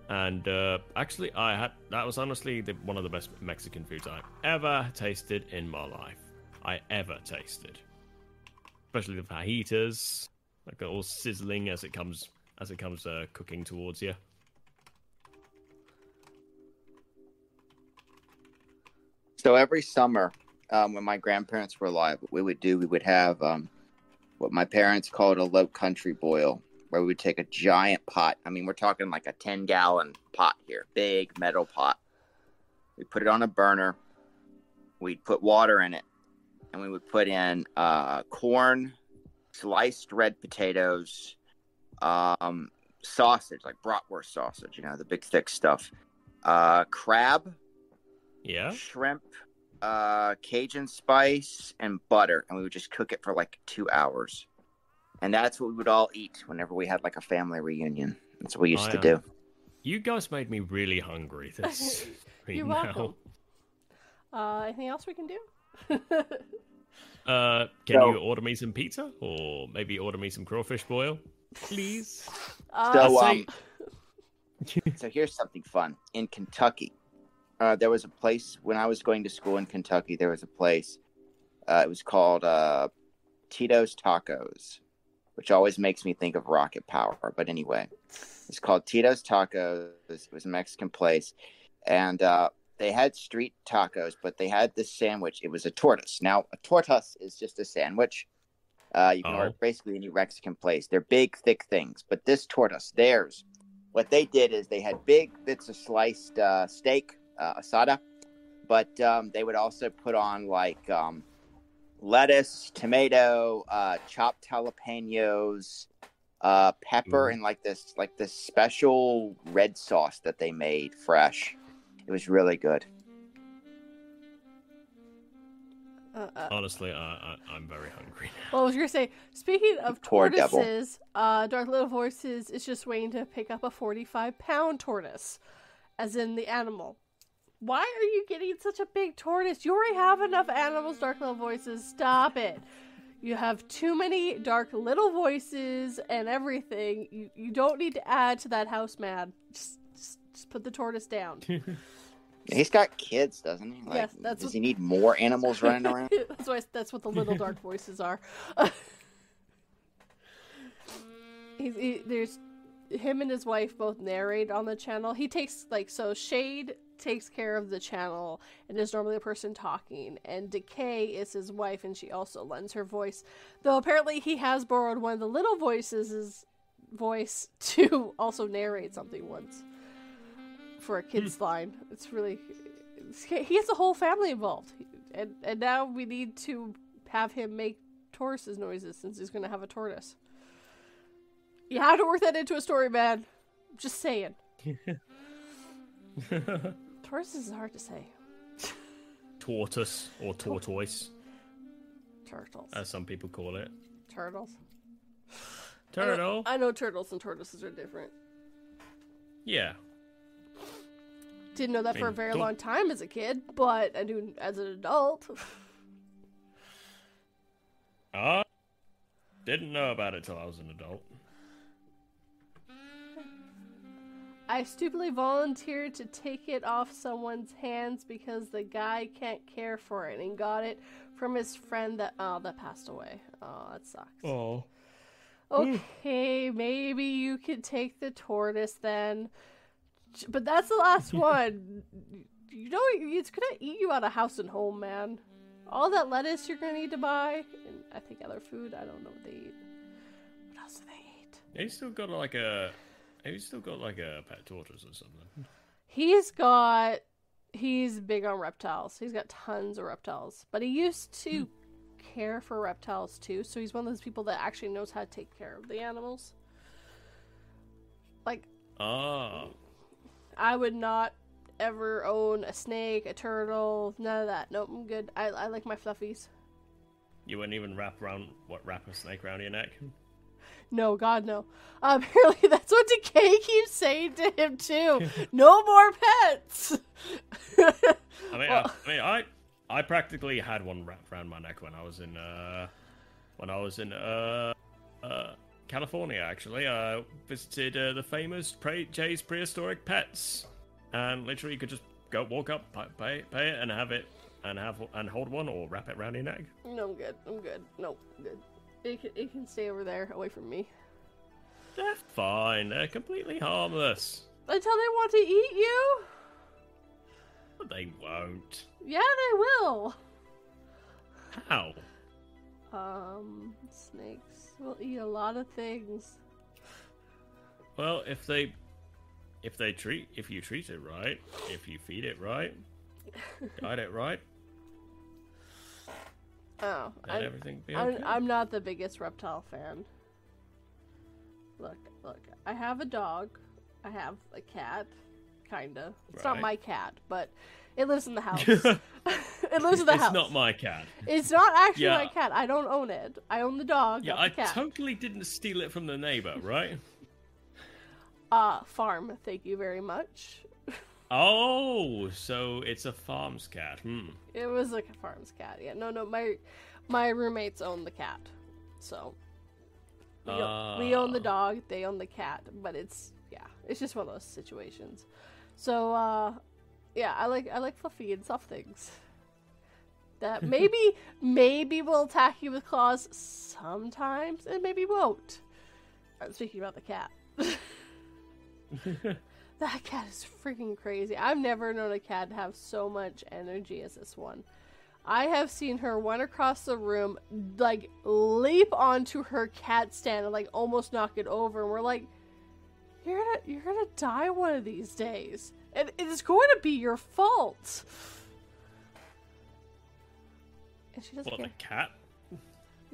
and uh, actually, I had that was honestly the, one of the best Mexican foods I ever tasted in my life. I ever tasted, especially the fajitas, like all sizzling as it comes as it comes uh, cooking towards you.
So every summer, um, when my grandparents were alive, what we would do, we would have um, what my parents called a low country boil, where we would take a giant pot. I mean, we're talking like a 10 gallon pot here, big metal pot. We put it on a burner. We'd put water in it, and we would put in uh, corn, sliced red potatoes, um, sausage, like bratwurst sausage, you know, the big thick stuff, uh, crab,
Yeah.
shrimp, uh, Cajun spice, and butter, and we would just cook it for like two hours. And that's what we would all eat whenever we had like a family reunion. That's what we used
I,
to do.
You guys made me really hungry this
You're
now.
welcome. Uh, anything else we can do?
Uh, can
So-
you order me some pizza or maybe order me some crawfish boil, please?
uh,
So, um, so here's something fun. In Kentucky, uh, there was a place when I was going to school in Kentucky. There was a place. Uh, it was called uh, Tito's Tacos, which always makes me think of Rocket Power. But anyway, it's called Tito's Tacos. It was a Mexican place, and uh, they had street tacos, but they had this sandwich. It was a tortoise. Now, a tortoise is just a sandwich. Uh, you can
Oh.
order basically any Mexican place. They're big, thick things. But this tortoise, theirs, what they did is they had big bits of sliced uh, steak, uh, asada, but um, they would also put on like um, lettuce, tomato, uh, chopped jalapenos, uh, pepper,
Ooh.
and like this like this special red sauce that they made fresh. It was really good.
uh, uh,
Honestly, I, I, I'm very hungry. Now.
well, I was gonna say, speaking of
Poor
tortoises, uh, Dark Little Voices is just waiting to pick up a 45 pound tortoise, as in the animal. Why are you getting such a big tortoise? You already have enough animals, Dark Little Voices. Stop it. You have too many dark little voices and everything. You you don't need to add to that house, man. Just just, just put the tortoise down.
He's got kids, doesn't he? Like,
Yes, that's
does
what-
he need more animals running around?
that's why that's what the little dark voices are. He's, he, there's him and his wife both narrate on the channel. He takes like so Shade takes care of the channel and is normally the person talking, and Decay is his wife, and she also lends her voice. Though apparently he has borrowed one of the little voices' voice to also narrate something once for a kids hmm. line. It's really it's, he has a whole family involved, and and now we need to have him make tortoises noises since he's going to have a tortoise. You have to work that into a story, man. Just saying. Tortoise is hard to say.
Tortoise or tortoise,
Turtles.
as some people call it.
turtles. I know-
Turtle.
I know turtles and tortoises are different.
Yeah.
Didn't know that for a very long time as a kid, but I do as an adult.
I ah, didn't know about it till I was an adult.
I stupidly volunteered to take it off someone's hands because the guy can't care for it and got it from his friend that oh that passed away. Oh, that sucks.
Oh.
Okay, maybe you could take the tortoise then. But that's the last one. You know, it's gonna eat you out of house and home, man. All that lettuce you're gonna need to buy, and I think other food. I don't know what they eat. What else do they eat?
They still got like a. He's still got like a pet tortoise or something.
He's got. He's big on reptiles. He's got tons of reptiles. But he used to care for reptiles too, so he's one of those people that actually knows how to take care of the animals. Like,
Ah.
I would not ever own a snake, a turtle, none of that. Nope, I'm good. I, I like my fluffies.
You wouldn't even wrap around what wrap a snake around your neck.
No, God, no. Um, apparently, that's what Decay keeps saying to him too. no more pets.
I mean,
Well-
I, I mean, I I practically had one wrapped around my neck when I was in uh when I was in uh uh California. Actually, I visited uh, the famous Pre- Jay's Prehistoric Pets, and literally you could just go walk up, pay, pay pay it, and have it, and have and hold one or wrap it around your neck.
no, I'm good. I'm good. Nope, good. It can, it can stay over there, away from me.
They're fine. They're completely harmless.
Until they want to eat you?
But they won't.
Yeah, they will.
How?
Um, snakes will eat a lot of things.
Well, if they if they treat if you treat it right, if you feed it right, guide it right,
Oh,
then
I,
everything be
I'm. I'm not the biggest reptile fan. Look, look, I have a dog. I have a cat, kinda. It's not my cat, but it lives in the house. it lives in the
it's
house.
It's not my cat.
It's not actually
Yeah.
my cat. I don't own it. I own the dog.
Yeah, I totally didn't steal it from the neighbor, right?
Uh, farm. Thank you very much.
Oh, so it's a farm's cat. Hmm.
It was like a farm's cat. Yeah, no, no. My my roommates own the cat, so we, own, we own the
Ah.
dog. They own the cat, but it's yeah, it's just one of those situations. So uh, yeah, I like I like fluffy and soft things. That maybe maybe will attack you with claws sometimes, and maybe won't. I'm speaking about the cat. That cat is freaking crazy. I've never known a cat have so much energy as this one. I have seen her run across the room, like leap onto her cat stand and like almost knock it over. And we're like, "You're gonna, you're gonna die one of these days, and it is going to be your fault." And she doesn't
What, the
care.
cat?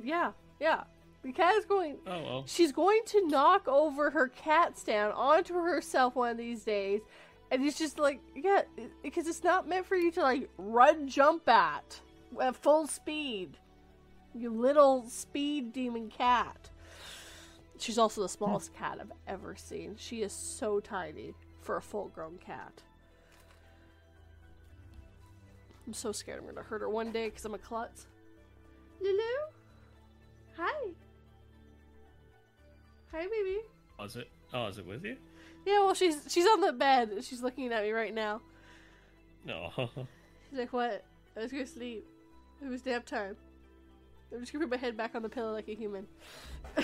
Yeah, yeah. The cat is going.
Oh, well.
She's going to knock over her cat stand onto herself one of these days. And it's just like, yeah, because it's not meant for you to like run jump at at full speed. You little speed demon cat. She's also the smallest hmm. cat I've ever seen. She is so tiny for a full grown cat. I'm so scared I'm gonna hurt her one day because I'm a klutz. Lulu? Hi. Hi, baby.
Oh, is it? Oh, is it with you?
Yeah, well, she's she's on the bed. She's looking at me right now.
No.
She's like, "What? I was gonna sleep. It was nap time. I'm just gonna put my head back on the pillow like a human."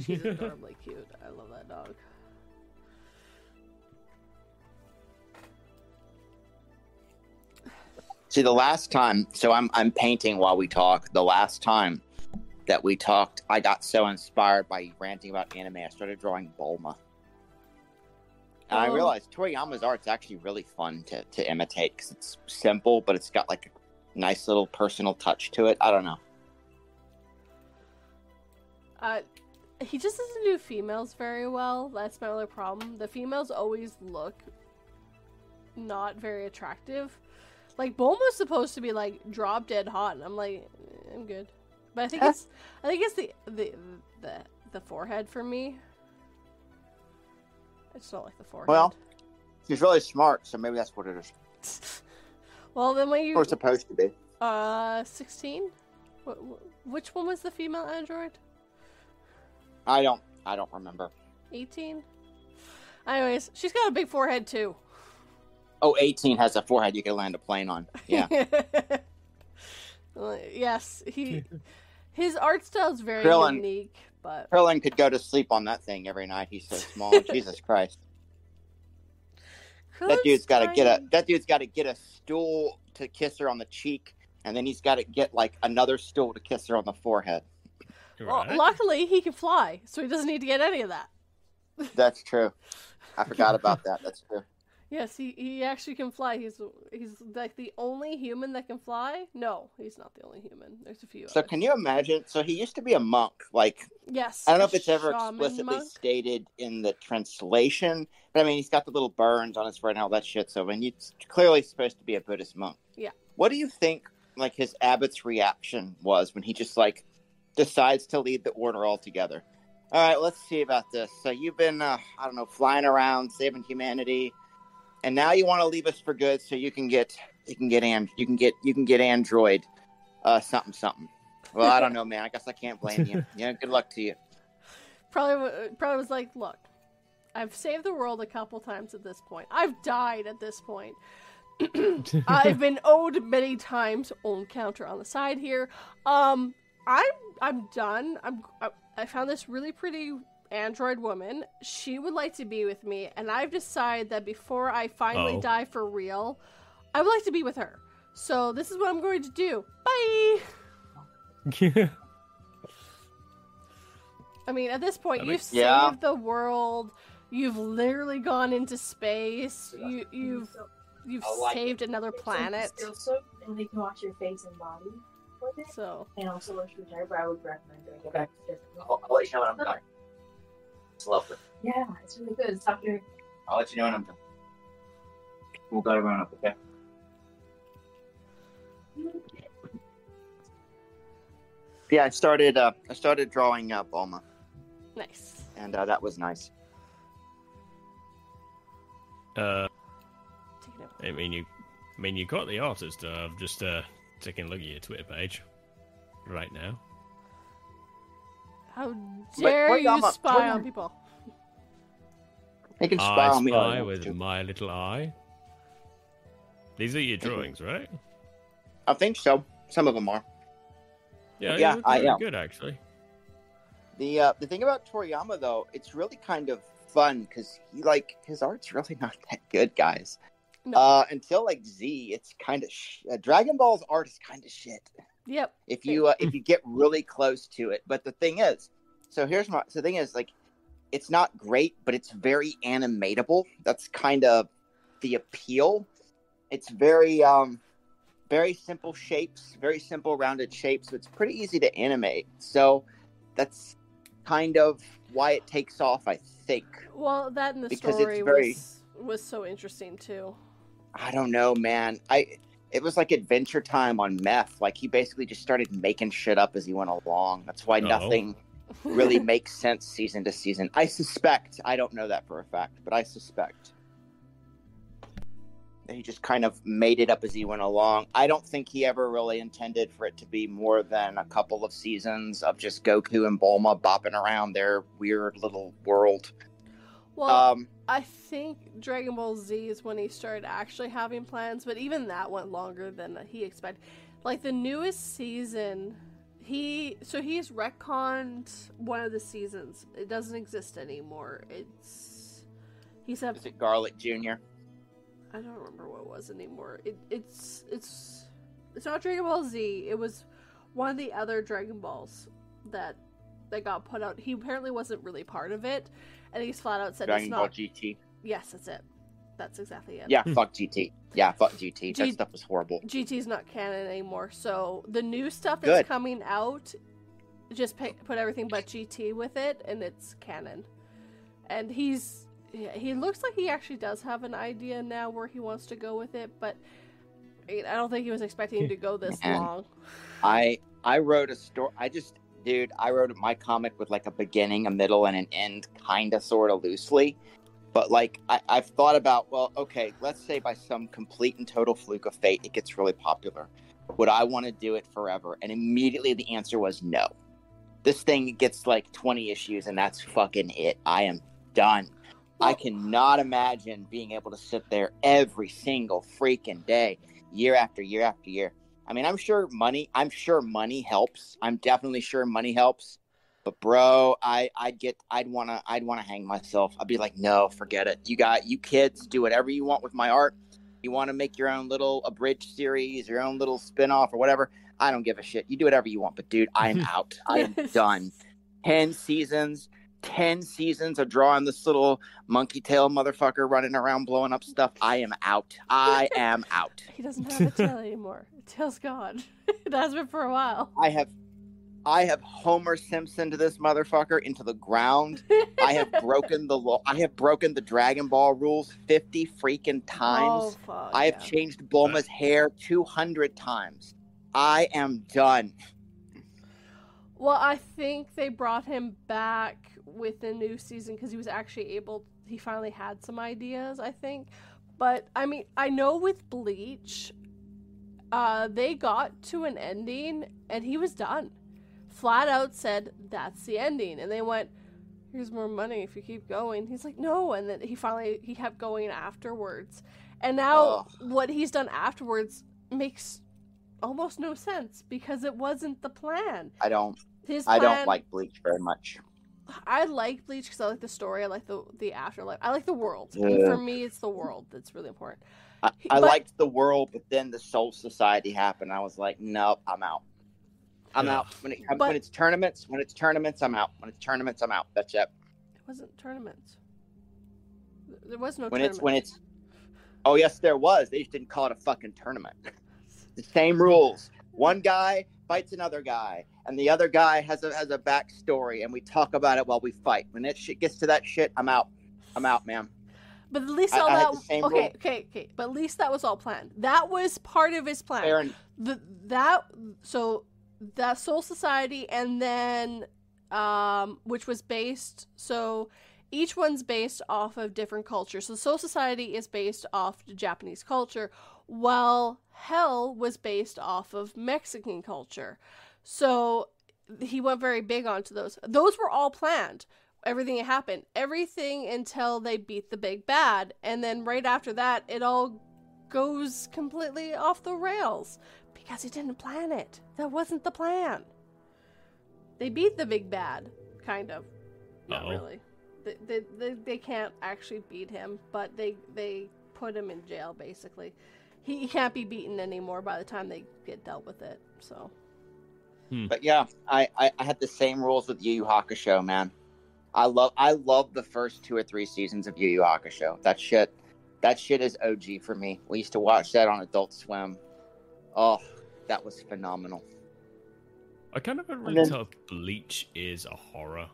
She's adorably cute. I love that dog.
See, the last time, so I'm I'm painting while we talk. The last time that we talked, I got so inspired by ranting about anime, I started drawing Bulma. And I
Oh.
realized Toriyama's art's actually really fun to, to imitate because it's simple, but it's got like a nice little personal touch to it. I don't know.
Uh, he just doesn't do females very well. That's my other problem. The females always look not very attractive. Like Bulma's supposed to be like drop dead hot, and I'm like, eh, I'm good. But I think it's, I think it's the the the the forehead for me. I just don't like the forehead.
Well- She's really smart, so maybe that's what it is.
well then when you
Or supposed to be.
uh sixteen, which one was the female android?
I don't. I don't remember.
18. Anyways, she's got a big forehead too.
Oh, 18 has a forehead you can land a plane on. Yeah.
Uh, yes, he his art style is very
Krillin.
unique, but
Krillin could go to sleep on that thing every night. He's so small. Jesus Christ. that dude's got to get a that dude's got to get a stool to kiss her on the cheek, and then he's got to get like another stool to kiss her on the forehead.
Well,
Right.
luckily he can fly, so he doesn't need to get any of that.
That's true. I forgot about that. That's true.
Yes, he, he actually can fly. He's he's like the only human that can fly. No, he's not the only human. There's a few.
So
others.
can you imagine? So he used to be a monk. Like
Yes.
I don't know if it's ever explicitly
monk.
stated in the translation, but I mean he's got the little burns on his forehead and all that shit. So I mean he's clearly supposed to be a Buddhist monk.
Yeah.
What do you think? Like his abbot's reaction was when he just like decides to lead the order altogether. All right, let's see about this. So you've been, uh, I don't know, flying around, saving humanity, and now you want to leave us for good, so you can get, you can get, and you can get, you can get Android, uh, something, something. Well, I don't know, man. I guess I can't blame you. Yeah, good luck to you.
Probably probably was like, look, I've saved the world a couple times at this point. I've died at this point. I've been owed many times. Own counter on the side here. Um, I'm I'm done. I'm I, I found this really pretty android woman. She would like to be with me, and I've decided that before I finally
Oh.
die for real, I would like to be with her. So this is what I'm going to do. Bye. I mean, at this point,
That
you've saved
Yeah.
the world. You've literally gone into space. You you've you've
like
saved another planet.
Still soap, and they can wash your face and body with it,
So
and also wash your hair. But I would recommend doing it.
Okay.
differently.
I'll, I'll let you know when I'm done. It's lovely.
Yeah, it's really good. Stop your
I'll let you know when I'm done. We'll go around up, okay? Yeah, I started. Uh, I started drawing uh, Bulma,
nice.
and uh, that was nice.
uh,
Take it.
I mean, you, I mean, you got the artist. Uh, I've just uh, taking a look at your Twitter page right now.
How
But
dare you
Toriyama-
spy on people?
They can spy
I
on me.
spy with
to.
my little eye. These are your drawings, right?
I think so. Some of them are.
Yeah,
Yeah, I am.
good actually.
The uh, the thing about Toriyama though, it's really kind of fun because he like his art's really not that good, guys.
No.
Uh, until like Z, it's kind of sh- uh, Dragon Ball's art is kind of shit.
Yep.
if you uh, if you get really close to it. But the thing is, so here's my so the thing is like, it's not great, but it's very animatable. That's kind of the appeal. It's very um very simple shapes, very simple rounded shapes. So it's pretty easy to animate. So that's kind of why it takes off, I think.
Well, that and the
Because
story
very-
was was so interesting too.
I don't know, man. I it was like Adventure Time on meth. Like he basically just started making shit up as he went along. That's why
Oh.
nothing really makes sense season to season. I suspect. I don't know that for a fact, but I suspect. that He just kind of made it up as he went along. I don't think he ever really intended for it to be more than a couple of seasons of just Goku and Bulma bopping around their weird little world.
Well,
Um,
I think Dragon Ball Z is when he started actually having plans, but even that went longer than he expected. Like the newest season, He so he's retconned one of the seasons. It doesn't exist anymore. It's he said
Is it Garlic Jr.?
I don't remember what it was anymore. It, it's it's it's not Dragon Ball Z. It was one of the other Dragon Balls that that got put out. He apparently wasn't really part of it, and he's flat out said
Dragon
it's
Ball
not.
GT.
Yes, that's it. That's exactly it.
Yeah, fuck GT. Yeah, fuck GT.
G-
that stuff was horrible.
GT's not canon anymore. So the new stuff that's
Good.
coming out, just pick, put everything but GT with it, and it's canon. And he's yeah, he looks like he actually does have an idea now where he wants to go with it, but I I don't think he was expecting to go this
Man.
long.
I I wrote a story. I just, dude, I wrote my comic with like a beginning, a middle, and an end, kind of, sort of loosely. But like, I, I've thought about, well, okay, let's say by some complete and total fluke of fate, it gets really popular. Would I want to do it forever? And immediately the answer was no. This thing gets like 20 issues, and that's fucking it. I am done. I cannot imagine being able to sit there every single freaking day, year after year after year. I mean, I'm sure money. I'm sure money helps. I'm definitely sure money helps. But bro, I I'd get I'd wanna I'd wanna hang myself. I'd be like, no, forget it. You got you kids do whatever you want with my art. You want to make your own little abridged series, your own little spin off or whatever. I don't give a shit. You do whatever you want. But dude, I am out. I am done. Ten seasons. 10 seasons of drawing this little monkey tail motherfucker running around blowing up stuff. I am out. I am out.
He doesn't have a tail anymore. Tail's gone. it has been for a while.
I have I have Homer Simpson to this motherfucker into the ground. I have broken the law. I have broken the Dragon Ball rules 50 freaking
Oh,
times.
fuck,
I have
yeah.
changed Bulma's hair 200 times. I am done.
Well, I think they brought him back with the new season because he was actually able. He finally had some ideas, I think. But I mean, I know with Bleach, uh, they got to an ending and he was done. Flat out said that's the ending, and they went, "Here's more money if you keep going." He's like, "No," and then he finally he kept going afterwards, and now what he's done afterwards makes almost no sense because it wasn't the plan.
I don't
His
I don't like Bleach very much.
I like Bleach because I like the story. I like the the afterlife. I like the world. And
Yeah.
for me, it's the world that's really important.
I, I
but-
liked the world, but then the Soul Society happened. I was like, nope, I'm out. I'm
Yeah.
out. When, it,
But-
when it's tournaments, when it's tournaments, I'm out. When it's tournaments, I'm out. That's it.
It wasn't tournaments. There was no
when
tournament.
it's when it's oh yes there was they just didn't call it a fucking tournament the same rules one guy fights another guy and the other guy has a has a backstory and we talk about it while we fight when that shit gets to that shit i'm out i'm out man
But at least
I-
all
I
that. okay,
rule.
okay, okay. But at least that was all planned. That was part of his plan.
Aaron,
the that so that Soul Society and then um which was based so each one's based off of different cultures. So Soul Society is based off Japanese culture, while Hell was based off of Mexican culture. So he went very big onto those. Those were all planned. Everything happened. Everything until they beat the big bad. And then right after that, it all goes completely off the rails because he didn't plan it. That wasn't the plan. They beat the big bad, kind of. Not
Uh-oh.
really. They, they, they, they can't actually beat him, but they they put him in jail basically. He, he can't be beaten anymore by the time they get dealt with it. So hmm.
but yeah I, I i had the same rules with yu yu hakusho man i love i love the first two or three seasons of yu yu hakusho that shit that shit is og for me we used to watch that on adult swim oh that was phenomenal
I kind of don't
And
really
then-
tell if Bleach is a horror.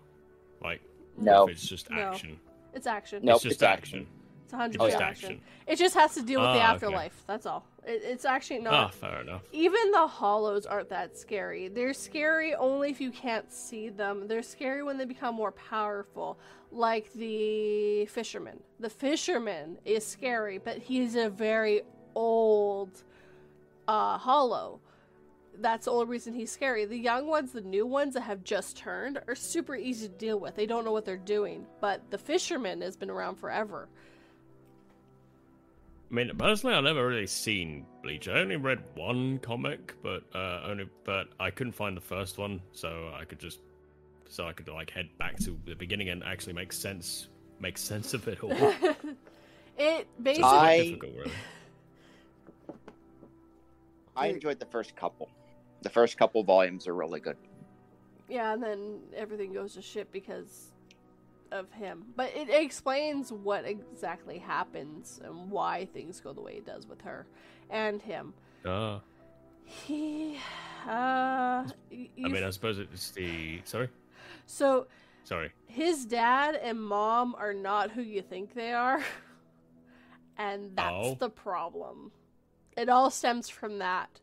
Like,
No.
if it's just
No.
action.
it's action.
Nope,
it's just
it's
action.
action.
It's a hundred
It's
percent
just
action. It just has to deal with the
Ah, okay.
afterlife. That's all. It, it's actually not.
Ah, fair enough.
Even the hollows aren't that scary. They're scary only if you can't see them. They're scary when they become more powerful, like the fisherman. The fisherman is scary, but he's a very old uh, hollow. That's the only reason he's scary. The young ones, the new ones that have just turned, are super easy to deal with. They don't know what they're doing. But the fisherman has been around forever.
I mean, personally, I've never really seen Bleach. I only read one comic, but uh, only but I couldn't find the first one, so I could just so I could like head back to the beginning and actually make sense make sense of it all.
it basically
I-
difficult, really.
I enjoyed the first couple. The first couple volumes are really good.
Yeah, and then everything goes to shit because of him. But it explains what exactly happens and why things go the way it does with her and him.
Ah,
He, uh,
I mean, I suppose it's the sorry,
so
sorry.
his dad and mom are not who you think they are, and that's
Oh.
the problem. It all stems from that.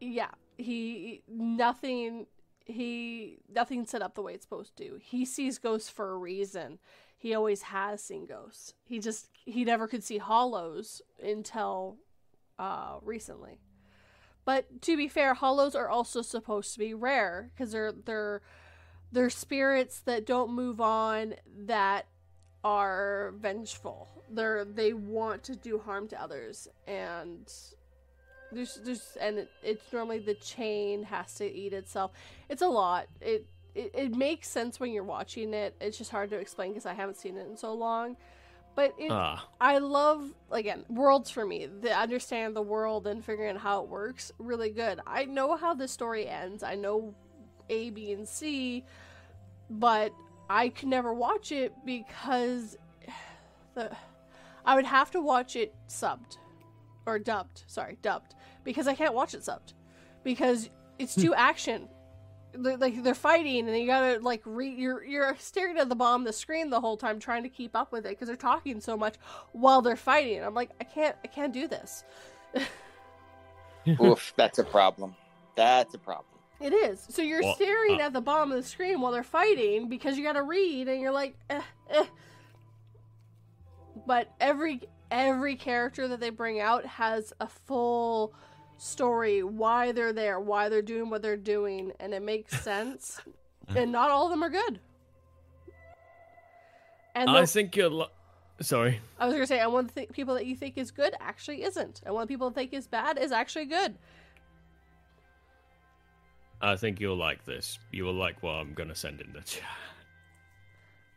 Yeah, he nothing. He nothing set up the way it's supposed to. He sees ghosts for a reason. He always has seen ghosts. He just he never could see hollows until uh recently. But to be fair, hollows are also supposed to be rare because they're they're they're spirits that don't move on that are vengeful. They're they want to do harm to others and there's there's and it, it's normally the chain has to eat itself. It's a lot. It it, it makes sense when you're watching it. It's just hard to explain because I haven't seen it in so long. But it,
Ah,
I love again worlds for me. The understanding the world and figuring out how it works really good. I know how the story ends. I know A, B, and C, but I could never watch it because the I would have to watch it subbed or dubbed. Sorry, dubbed because I can't watch it subbed because it's too action. They're, like they're fighting and you gotta like re- you're you're staring at the bottom of the screen the whole time trying to keep up with it because they're talking so much while they're fighting. I'm like I can't I can't do this.
Oof, that's a problem. That's a problem.
It is. So you're
Well,
staring
uh-
at the bottom of the screen while they're fighting because you got to read, and you're like, eh, eh. But every every character that they bring out has a full story, why they're there, why they're doing what they're doing, and it makes sense. and not all of them are good. And
I
the-
think you're. Li- sorry.
I was gonna say, and one of the th- people that you think is good actually isn't, and one of the people that think is bad is actually good.
I think you'll like this. You will like what I'm gonna send in the chat.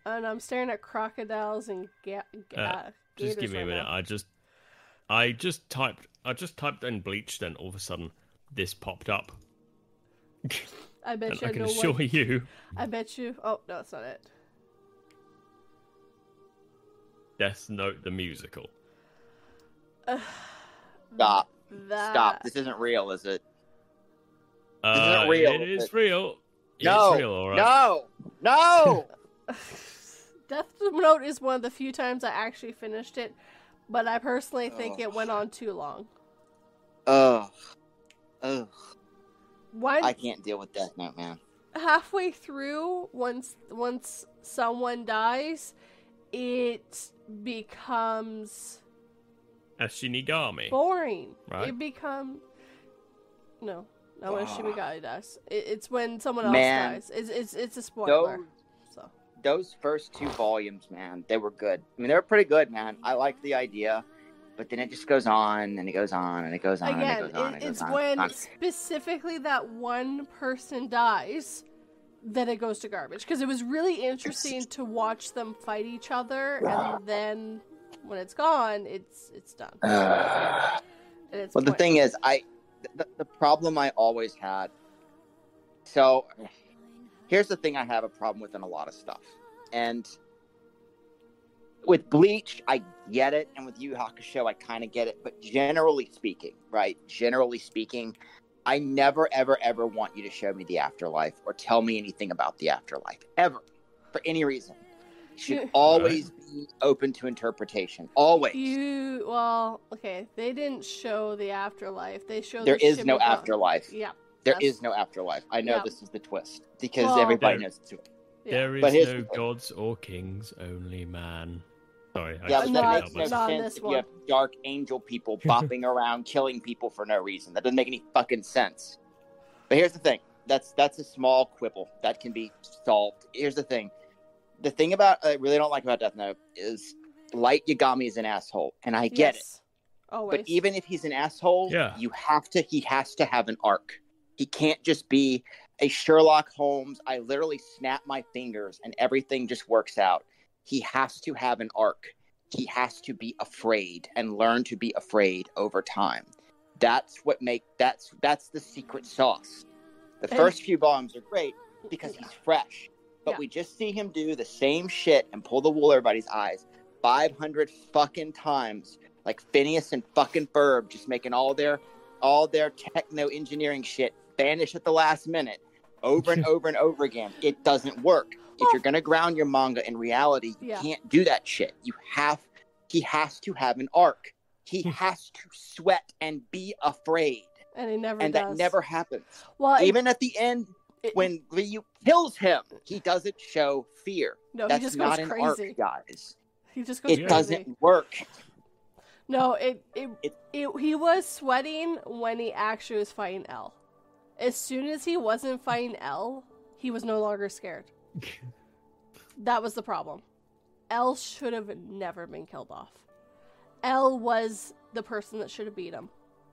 And I'm staring at crocodiles and ga- ga-
Uh, Just give me a minute.
now.
I just, I just typed, I just typed in bleach. and all of a sudden, this popped up.
I bet
And
you
I
I
can
know
assure
what.
you,
I bet you. Oh no, that's not it.
Death Note the musical.
Stop.
That...
Stop. This isn't real, is it?
Uh,
isn't real,
It is
but-
real.
No.
It's real, all right.
No. No.
Death Note is one of the few times I actually finished it, but I personally think
Oh.
it went on too long.
Ugh. Ugh.
One
I can't deal with Death Note, man.
halfway through, once once someone dies, it becomes
As Shinigami.
boring.
Right.
It becomes no, not when
Ah.
Shinigami dies. It, it's when someone else
Man.
dies. It's it's it's a spoiler.
Those,
So
those first two volumes, man, they were good. I mean, they were pretty good, man. I liked the idea, but then it just goes on and it goes on and it goes on
again,
and it goes on.
it,
it
it's
goes on,
when
on.
specifically that one person dies that it goes to garbage because it was really interesting to watch them fight each other and then when it's gone it's it's done
Ugh.
and it's
Well, the thing is, I the, the problem I always had. So, here's the thing: I have a problem with in a lot of stuff, and with Bleach, I get it, and with Yu Yu Hakusho, I kind of get it. But generally speaking, right? Generally speaking, I never, ever, ever want you to show me the afterlife or tell me anything about the afterlife ever, for any reason. It should always be open to interpretation. Always.
you well okay they didn't show the afterlife they showed
there
the
is no
Shinigami-
afterlife.
yeah
There
That's-
is no afterlife. I know
Yeah.
this is the twist because
Well-
everybody
There-
knows it's twist.
yeah.
There is
But
no
the
gods or kings, only man. Sorry, I
Yeah, but that
Not-
makes no
help
not
sense
this
if
one.
you have dark angel people bopping around killing people for no reason. That doesn't make any fucking sense. But here's the thing. That's that's a small quibble that can be solved. Here's the thing. The thing about I really don't like about Death Note is Light Yagami is an asshole, and I get it.
Yes. Always.
But even if he's an asshole,
Yeah.
you have to. He has to have an arc. He can't just be a Sherlock Holmes. I literally snap my fingers and everything just works out. He has to have an arc. He has to be afraid and learn to be afraid over time. That's what make that's that's the secret sauce. The
And-
first few volumes are great because he's fresh, but
Yeah.
we just see him do the same shit and pull the wool over everybody's eyes 500 fucking times like Phineas and fucking Ferb just making all their all their techno engineering shit vanish at the last minute over and over and over again. It doesn't work. If you're gonna ground your manga in reality, you
Yeah.
can't do that shit. You have he has to have an arc. He has to sweat and be afraid.
and he never
And
does.
that never happens.
Well, it-
Even at the end,
it-
when Ryuk kills him, he doesn't show fear.
no,
That's
he just
not
goes
an
crazy.
arc, guys.
He just goes
It
crazy.
doesn't work.
No, it it,
It-
it he was sweating when he actually was fighting L. As soon as he wasn't fighting L, he was no longer scared. That was the problem. L should have never been killed off. L was the person that should have beat him.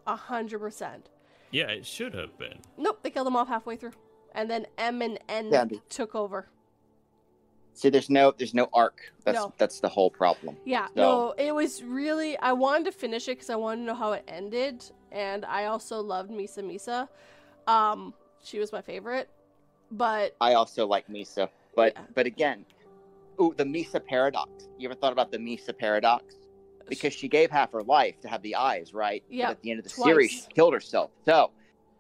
A hundred percent.
Yeah, it should have been.
Nope, they killed him off halfway through. And then M and N
Yeah,
took over.
See, there's no there's no arc. That's
No.
that's the whole problem.
Yeah,
So-
no, it was really. I wanted to finish it because I wanted to know how it ended, and I also loved Misa Misa. Um, she was my favorite, but
I also like Misa, but
Yeah.
but again, ooh, the Misa paradox. You ever thought about the Misa paradox? Because she gave half her life to have the eyes, right?
Yeah,
But at the end of the
twice.
series, she killed herself. So,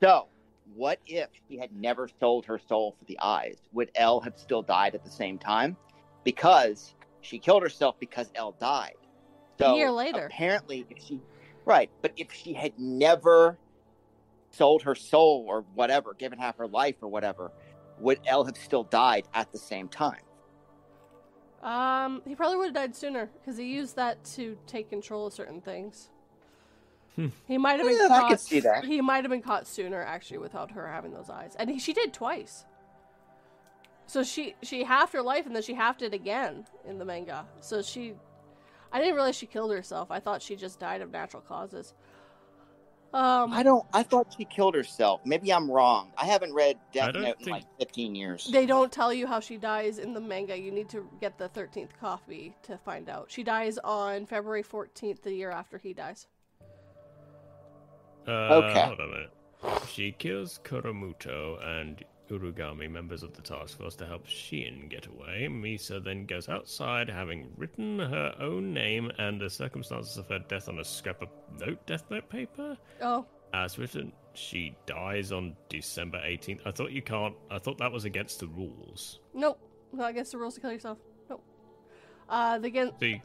so what if she had never sold her soul for the eyes? Would L have still died at the same time? Because she killed herself because L died. So
A year later.
apparently, if she right, but if she had never sold her soul or whatever, given half her life or whatever, would L have still died at the same time?
um, he probably would have died sooner because he used that to take control of certain things.
Hmm.
He might have been
Yeah, I
caught.
could see that.
He might have been caught sooner, actually, without her having those eyes, and he, she did twice. So she she halved her life, and then she halved it again in the manga. So she, I didn't realize she killed herself. I thought she just died of natural causes. Um,
I don't. I thought she killed herself. Maybe I'm wrong. I haven't read Death
don't
Note in like 15 years.
They don't tell you how she dies in the manga. You need to get the 13th copy to find out. She dies on February 14th, the year after he dies.
Uh,
Okay.
Hold on a minute. She kills Kuramuto and Urugami, members of the task force, to help Shin get away. Misa then goes outside, having written her own name and the circumstances of her death on a scrap of note death note paper.
Oh,
As written, she dies on December 18th. I thought you can't. I thought that was against the rules.
nope. Not against the rules to kill yourself. Nope. Uh, the against,
See,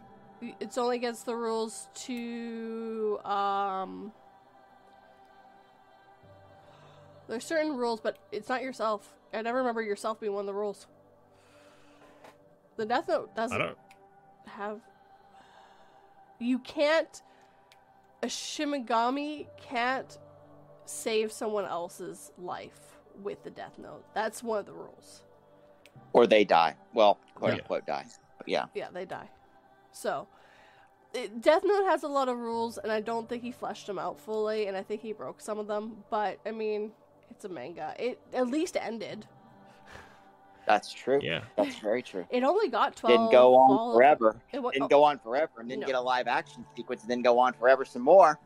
it's only against the rules to, um... There's certain rules, but it's not yourself. I never remember yourself being one of the rules. The Death Note doesn't
don't.
have you can't a shinigami can't save someone else's life with the death note that's one of the rules
or they die. Well, quote
Yeah.
unquote die. But yeah.
yeah they die so it, death note has a lot of rules and i don't think he fleshed them out fully and i think he broke some of them but i mean it's a manga it at least ended
That's true.
Yeah.
That's very true.
it only got 12
Didn't go on
vol-
forever.
it wa-
Didn't
oh,
go on forever, and then
No.
get a live action sequence, and then go on forever some more.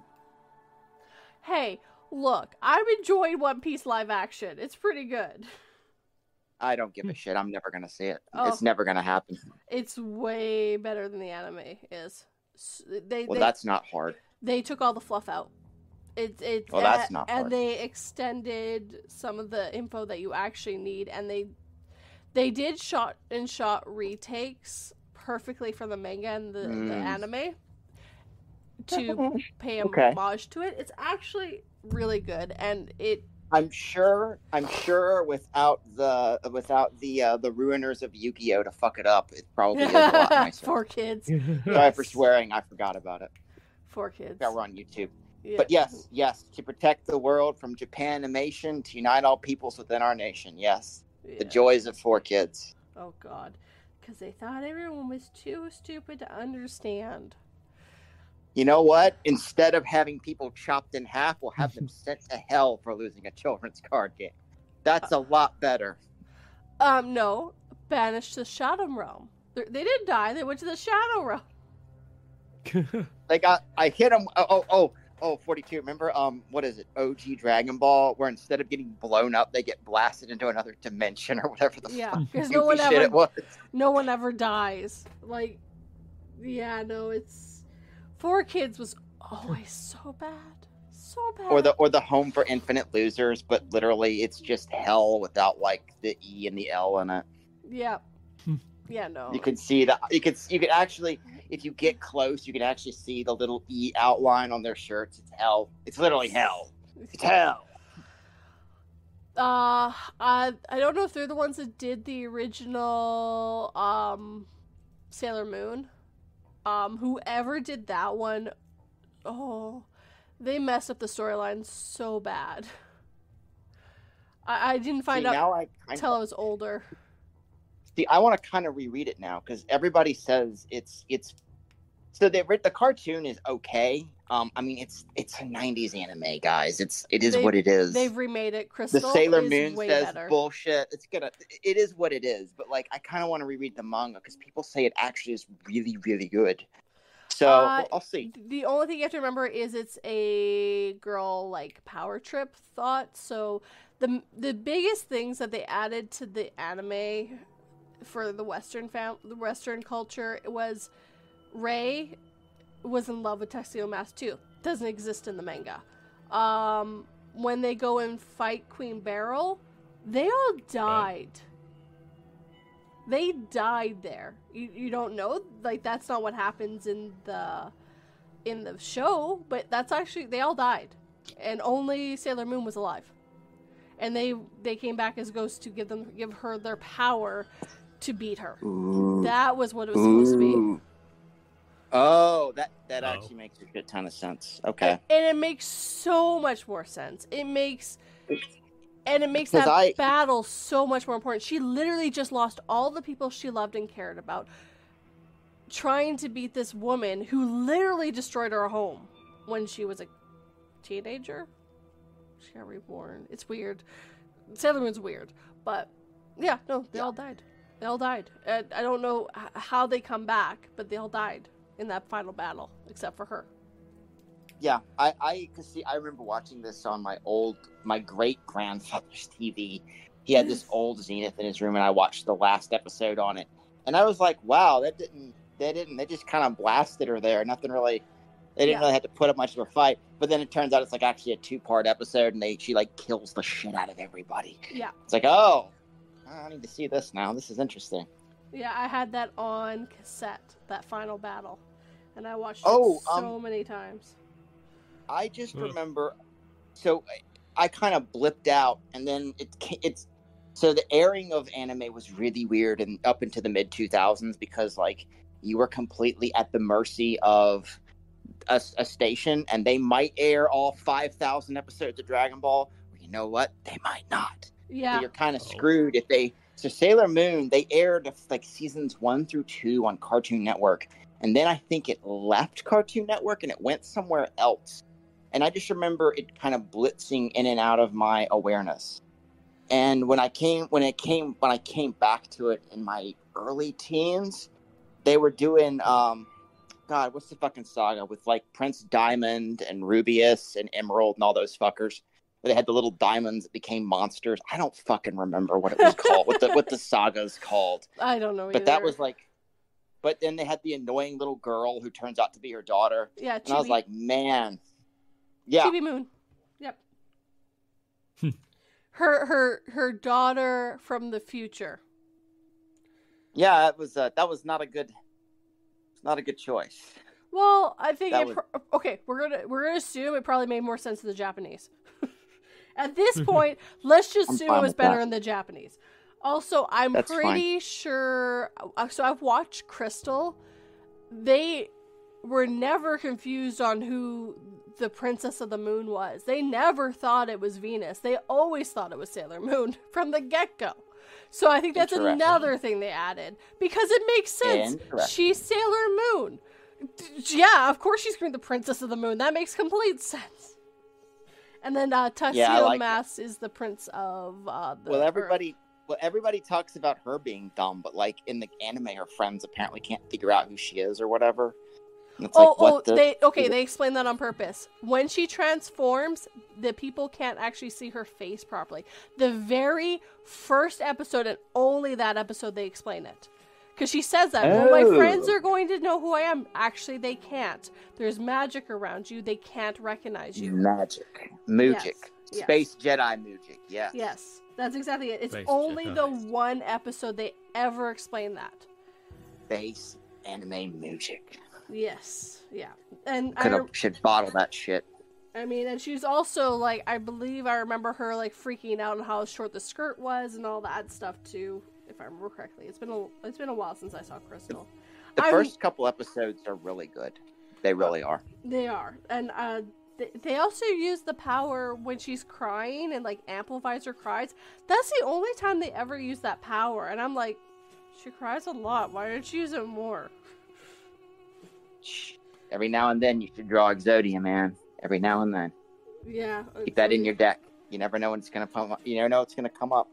hey look i'm enjoying one piece live action it's pretty good
I don't give a shit. I'm never gonna see it.
Oh.
It's never gonna happen.
It's way better than the anime is. They
Well,
they,
that's not hard.
they took all the fluff out. It's it's
Well, that's not
and
hard.
they extended some of the info that you actually need, and they they did shot and shot retakes perfectly from the manga and the, the
Mm.
anime to pay
Okay.
homage to it. It's actually really good, and it
I'm sure. I'm sure without the without the uh, the ruiners of Yu-Gi-Oh to fuck it up, it probably is a lot nicer.
4Kids,
Sorry for swearing. I forgot about it.
4Kids.
Yeah, we're on YouTube.
Yeah.
But yes, yes, to protect the world from Japan animation, to unite all peoples within our nation. Yes, the joys of four kids.
Oh God, because they thought everyone was too stupid to understand.
you know what? Instead of having people chopped in half, we'll have them sent to hell for losing a children's card game. That's a lot better.
Um, no, banished to Shadow Realm. They're, they didn't die. They went to the Shadow Realm.
They got, I hit them. Oh, oh, oh, oh, 42. Remember, um, what is it? OG Dragon Ball, where instead of getting blown up, they get blasted into another dimension or whatever the
Yeah,
fuck
because no one
shit
ever,
it was.
no one ever dies. Like, yeah, no, it's 4Kids was always so bad, so bad.
Or the or the home for infinite losers, but literally it's just hell without like the E and the L in it.
yeah,
Hmm.
yeah, no.
You can see that you could you could actually if you get close, you can actually see the little E outline on their shirts. It's hell. It's literally hell. It's hell.
Uh, I I don't know if they're the ones that did the original um Sailor Moon. Um, whoever did that one, oh, they messed up the storyline so bad. I, I didn't find
see,
out
now I kind
until I was older.
See. I want to kind of reread it now because everybody says it's it's. So the the cartoon is okay. Um, I mean it's it's a '90s anime, guys. It's it is
They-
what it is.
They've remade it. Crystal
the Sailor Moon says
better.
bullshit. It's gonna. It is what it is. But like, I kind of want to reread the manga because people say it actually is really, really good. So
Uh,
I'll see.
The only thing you have to remember is it's a girl like power trip thought. So the the biggest things that they added to the anime for the Western fam the Western culture it was Rei was in love with Tuxedo Mask too. Doesn't exist in the manga. Um, when they go and fight Queen Beryl, they all died. They died there. You, you don't know like that's not what happens in the in the show, but that's actually they all died, and only Sailor Moon was alive, and they they came back as ghosts to give them give her their power to beat her. That was what it was supposed to be.
Oh, that that
Oh.
actually makes a good ton of sense. Okay.
and it makes so much more sense. It makes and it makes that
I-
battle so much more important. She literally just lost all the people she loved and cared about trying to beat this woman who literally destroyed her home when she was a teenager. She got reborn. It's weird. Sailor Moon's weird, but yeah, no, they
Yeah.
all died. They all died. And I don't know how they come back, but they all died in that final battle, except for her.
Yeah, I I see I remember watching this on my old my great grandfather's TV. He had this old Zenith in his room, and I watched the last episode on it, and I was like, wow, that didn't they didn't they just kind of blasted her there. Nothing really. They didn't
Yeah.
really have to put up much of a fight, but then it turns out it's like actually a two part episode, and they she like kills the shit out of everybody.
Yeah.
It's like, oh, I need to see this now. This is interesting.
Yeah, I had that on cassette, that final battle. And I watched
Oh,
it so
um,
many times.
I just remember, so I, I kind of blipped out, and then it it's so the airing of anime was really weird and up into the mid two thousands because like you were completely at the mercy of a, a station, and they might air all five thousand episodes of Dragon Ball. Or you know what? They might not. So
Yeah.
you're kind of
Oh.
screwed if they. So Sailor Moon, they aired like seasons one through two on Cartoon Network, and then I think it left Cartoon Network and it went somewhere else. And I just remember it kind of blitzing in and out of my awareness. And when I came, when it came, when I came back to it in my early teens, they were doing, um, God, what's the fucking saga with like Prince Diamond and Rubeus and Emerald and all those fuckers? Where they had the little diamonds that became monsters. I don't fucking remember what it was called, what the what the saga's called.
I don't know
But that was like, but then they had the annoying little girl who turns out to be her daughter,
Yeah,
and I was like, man, yeah,
Chibi Moon. Yep.
Hmm.
her her her daughter from the future.
yeah, that was uh, that was not a good, not a good choice.
Well, I think
That
it
was-
okay. We're gonna we're gonna assume it probably made more sense to the Japanese. At this point, let's just
I'm
assume it was better
that.
in the Japanese. Also, I'm
That's fine.
pretty sure. uh, So I've watched Crystal. They were never confused on who the Princess of the Moon was. They never thought it was Venus. They always thought it was Sailor Moon from the get go. So I think that's another thing they added because it makes sense. She's Sailor Moon. Yeah, of course she screamed the Princess of the Moon. That makes complete sense. And then uh, Tuxedo
Yeah, like
Mask is the Prince of uh, the.
well, everybody, well, everybody talks about her being dumb, but like in the anime, her friends apparently can't figure out who she is or whatever. It's
Oh,
like, what
oh,
the?
they okay. They explain that on purpose. When she transforms, the people can't actually see her face properly. The very first episode and only that episode they explain it. Because she says that well, my
Oh.
friends are going to know who I am. Actually, they can't. There's magic around you. They can't recognize you.
Magic, Mujic,
Yes, yes.
Space Jedi Mujic. Yes.
Yes, that's exactly it. It's
Space
only
Jedi.
the one episode they ever explain that.
Space anime Mujic.
Yes, yeah, and I,
Could
rem-
have should bottle that shit.
I mean, and she's also like, I believe I remember her like freaking out on how short the skirt was and all that stuff too, if I remember correctly. It's been a it's been a while since I saw Crystal.
The
I'm-
first couple episodes are really good. They really are.
They are, and uh, th- they also use the power when she's crying and like amplifies her cries. That's the only time they ever use that power, and I'm like, she cries a lot. Why don't you use it more?
Every now and then you should draw Exodia, man. Every now and then.
Yeah,
Keep that in your deck. You never know when it's gonna come up. You never know it's gonna come up.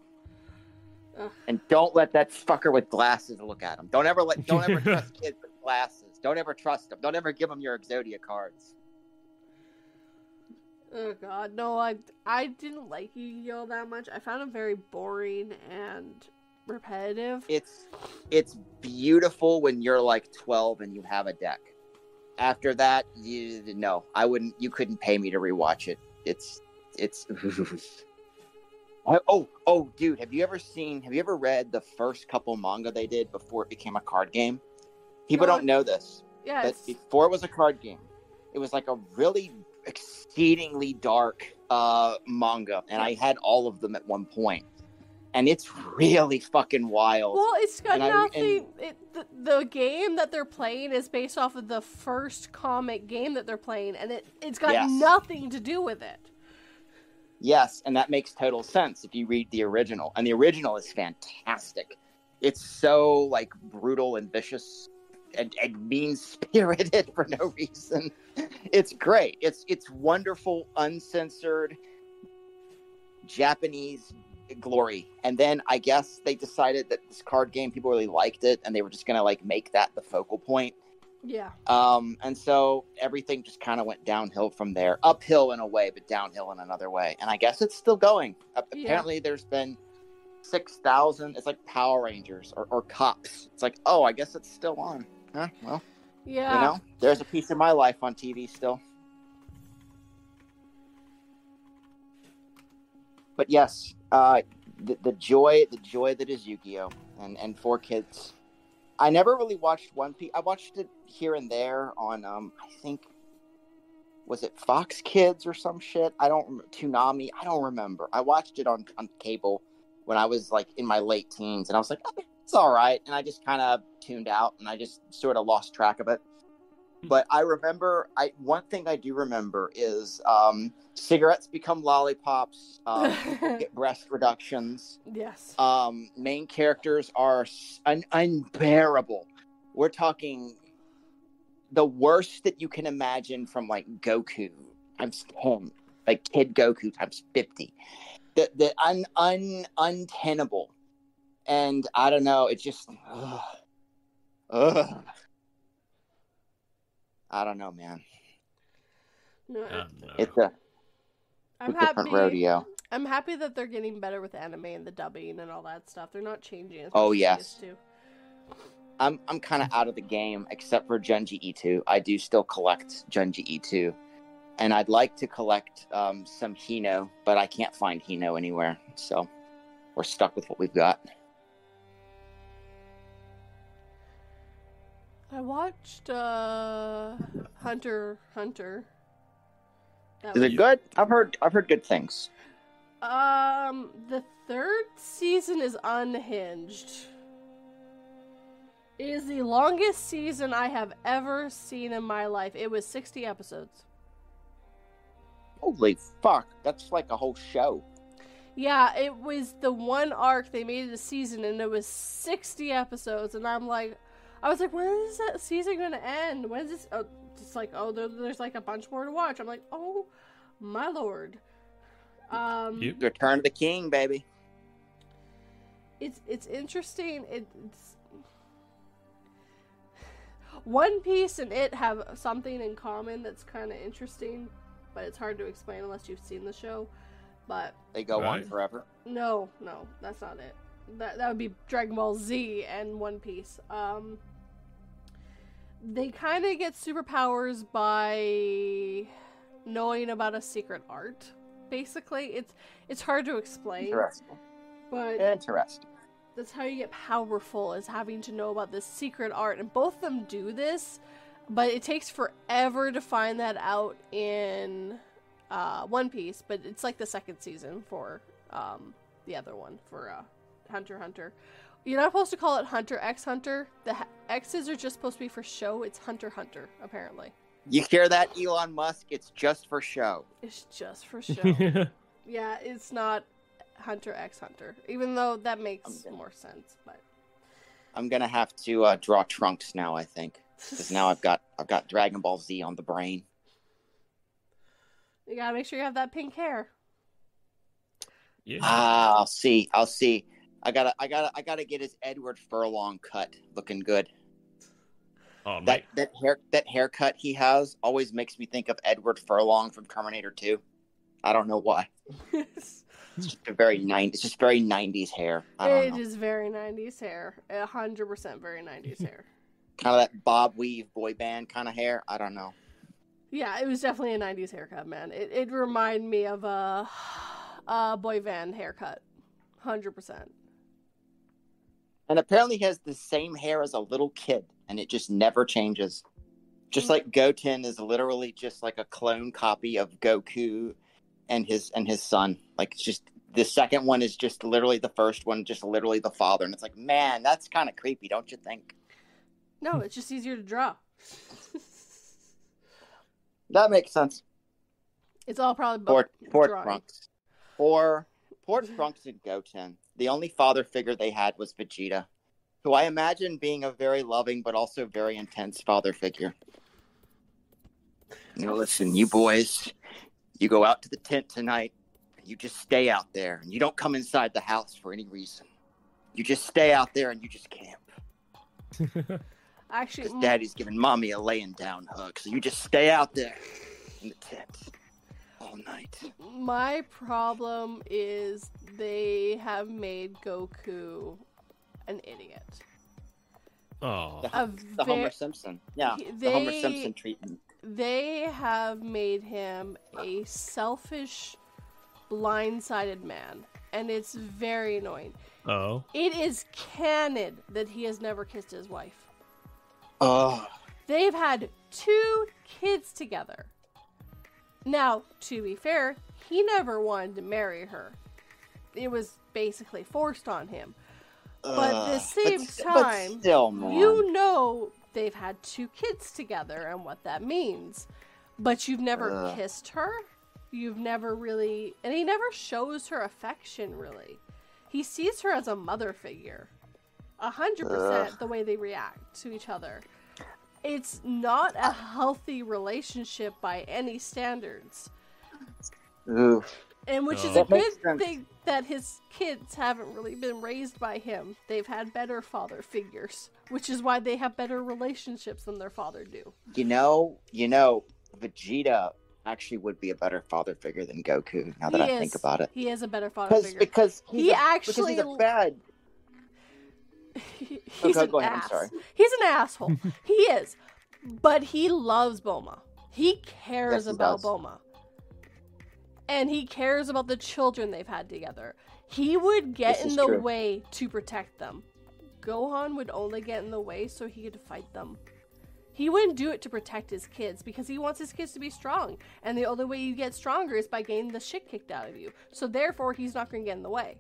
Ugh.
And don't let that fucker with glasses look at him. Don't ever let. Don't ever trust kids with glasses. Don't ever trust them. Don't ever give them your Exodia cards.
Oh god, no, I I didn't like Yu-Gi-Oh that much. I found it very boring and repetitive.
It's it's beautiful when you're like 12 and you have a deck. After that, you no, I wouldn't. You couldn't pay me to rewatch it. It's it's. oh oh, dude, have you ever seen? Have you ever read the first couple manga they did before it became a card game? People
No.
don't know this,
yeah,
but before it was a card game, it was like a really exceedingly dark uh manga, and I had all of them at one point. and it's really fucking wild.
well, it's got
and I-
nothing. it, the, the game that they're playing is based off of the first comic game that they're playing, and it it's got
Yes.
nothing to do with it.
Yes, and that makes total sense if you read the original. And the original is fantastic. It's so like brutal and vicious and, and mean spirited for no reason. It's great. It's it's wonderful, uncensored Japanese glory. And then I guess they decided that this card game people really liked it and they were just gonna like make that the focal point.
Yeah,
Um, and so everything just kind of went downhill from there, uphill in a way, but downhill in another way. And I guess it's still going. A-
Yeah.
Apparently, there's been six thousand. It's like Power Rangers or, or Cops. It's like, oh, I guess it's still on. Huh? Well,
yeah.
you know, there's a piece of my life on TV still. But yes, uh, the, the joy, the joy that is Yu-Gi-Oh, and and 4Kids. I never really watched One Piece. I watched it here and there on, um, I think, was it Fox Kids or some shit? I don't remember. Toonami. I don't remember. I watched it on on cable when I was like in my late teens, and I was like, "Okay, it's all right, and I just kind of tuned out, and I just sort of lost track of it. But I remember, I one thing I do remember is um, cigarettes become lollipops. Um, get breast reductions
yes.
um, main characters are un- unbearable. We're talking the worst that you can imagine from like Goku times ten, like Kid Goku times fifty. The the un un untenable, and I don't know. It just, ugh, ugh. I don't know, man.
no,
no.
It's a,
I'm happy.
rodeo.
I'm happy that they're getting better with anime and the dubbing and all that stuff. They're not changing as
Oh,
much as they
yes.
used to.
I'm I'm kind of out of the game except for Junji Ito. I do still collect Junji Ito, and I'd like to collect um, some Hino, but I can't find Hino anywhere. So we're stuck with what we've got.
I watched uh Hunter Hunter. That
Is it good? I've heard I've heard good things.
Um, the third season is unhinged. It is the longest season I have ever seen in my life. It was 60 episodes.
Holy fuck, that's like a whole show.
Yeah, it was the one arc they made it a season and it was 60 episodes and I'm like I was like, when is that season going to end? When is this? Oh, it's like, oh, there, there's like a bunch more to watch. I'm like, oh, my lord. Um,
Yep.
Return of the King, baby.
it's it's interesting. It, it's One Piece and it have something in common that's kind of interesting, but it's hard to explain unless you've seen the show. But
They go on forever.
no, no, that's not it. That that would be Dragon Ball Z and One Piece. Um, they kind of get superpowers by knowing about a secret art. Basically, it's it's hard to explain,
Interesting.
but
Interesting.
that's how you get powerful is having to know about this secret art and both of them do this but it takes forever to find that out in uh, one piece but it's like the second season for um, the other one for uh, hunter hunter you're not supposed to call it hunter x hunter the x's are just supposed to be for show it's Hunter Hunter, apparently
You hear that, Elon Musk? It's just for show.
it's just for show yeah it's not hunter x hunter even though that makes
Okay.
more sense but
I'm gonna have to uh, draw trunks now. I think because now I've got I've got Dragon Ball Z on the brain.
You gotta make sure you have that pink hair.
yeah.
Ah, I'll see. I'll see. I gotta I gotta I gotta get his Edward Furlong cut looking good.
oh,
That
mate.
that hair that haircut he has always makes me think of Edward Furlong from Terminator 2. I don't know why. It's just a very nine. It's just very '90s hair. I don't
It
know.
is very 90s hair. A hundred percent very 90s hair.
Kind of that bob weave boy band kind of hair. I don't know.
Yeah, it was definitely a 90s haircut, man. It it reminded me of a, a boy band haircut. 100%.
And apparently he has the same hair as a little kid, and it just never changes. Just mm. like Goten is literally just like a clone copy of Goku and his and his son. Like it's just the second one is just literally the first one, just literally the father. And it's like, man, that's kind of creepy, don't you think?
No, it's just easier to draw.
That makes sense.
it's all probably
Poor
about
poor
drawing.
Trunks. Poor poor Trunks and Goten. The only father figure they had was Vegeta, who I imagine being a very loving but also very intense father figure. You know, listen, you boys, you go out to the tent tonight, and you just stay out there, and you don't come inside the house for any reason. You just stay out there and you just camp.
Actually,
Because
mm.
daddy's giving mommy a laying down hug. So you just stay out there in the tent all night.
my problem is they have made Goku an idiot.
oh,
The, the
ve-
Homer Simpson. Yeah,
He-
the Homer Simpson treatment.
they have made him a selfish, blindsided man, and it's very annoying.
oh.
It is canon that he has never kissed his wife.
Oh,
They've had two kids together. Now, to be fair, he never wanted to marry her. It was basically forced on him. But at the same
But-
time,
but still.
You know they've had two kids together and what that means. But you've never kissed her. You've never really. And he never shows her affection, really. He sees her as a mother figure. A hundred percent
Ugh.
the way they react to each other. It's not a uh. healthy relationship by any standards.
Oof.
And which is a
That
good
sense.
thing that his kids haven't really been raised by him. They've had better father figures, which is why they have better relationships than their father do.
You know, you know, Vegeta actually would be a better father figure than Goku. Now that
He
I think about it,
He is a better father
because
figure.
because he's
He
a, because he's a bad.
He- he's
Okay,
an
go ahead, I'm
ass. He's an asshole. he is. But he loves Bulma. He cares
Yes, he
about
does.
Bulma. And he cares about the children they've had together. He would get
This
in the
true.
way to protect them. Gohan would only get in the way so he could fight them. He wouldn't do it to protect his kids because he wants his kids to be strong. And the only way you get stronger is by getting the shit kicked out of you. So therefore, he's not going to get in the way.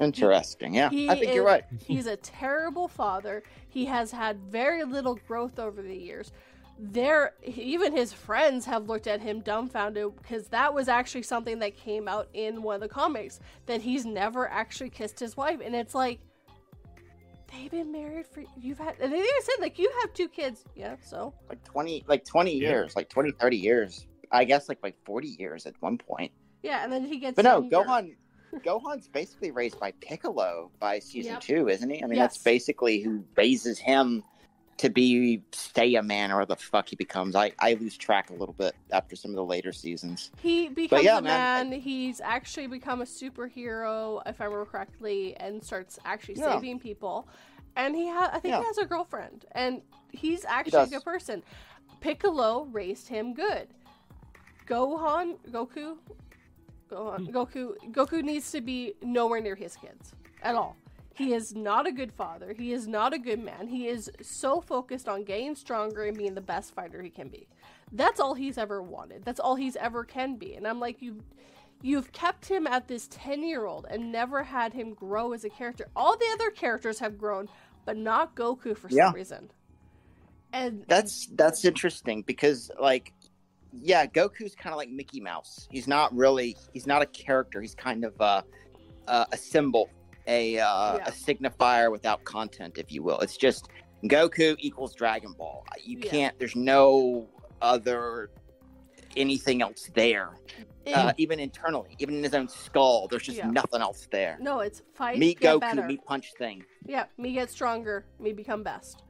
Interesting. Yeah,
He
I think you're right.
He's a terrible father. He has had very little growth over the years. There, even his friends have looked at him dumbfounded because that was actually something that came out in one of the comics that he's never actually kissed his wife, and it's like they've been married for you've had and they even said like you have two kids. Yeah, so
like 20 like 20
Yeah.
years like 20 30 years i guess like like 40 years at one point
yeah, and then he gets
but no
younger.
gohan gohan's basically raised by piccolo by season
Yep.
two isn't he i mean that's basically who raises him to be stay a man or the fuck he becomes i i lose track a little bit after some of the later seasons
He becomes
yeah,
a
man,
man. He's actually become a superhero, if I remember correctly, and starts actually
Yeah.
saving people. And he ha- I think
Yeah.
he has a girlfriend, and he's actually a good person. Piccolo raised him good. Gohan, Goku, Goku, Goku needs to be nowhere near his kids at all. He is not a good father. He is not a good man. He is so focused on getting stronger and being the best fighter he can be. That's all he's ever wanted. That's all he's ever can be. And I'm like, you, you've kept him at this ten year old and never had him grow as a character. All the other characters have grown, but not Goku for
Yeah.
some reason. And
that's that's interesting because like yeah goku's kind of like mickey mouse he's not really he's not a character he's kind of uh, a symbol a uh,
Yeah.
a signifier without content if you will it's just goku equals dragon ball you
Yeah.
can't there's no other anything else there uh, even internally even in his own skull there's just
Yeah.
nothing else there
no, it's fight, Me
goku
better.
meet punch thing
Yeah, me get stronger, me become best.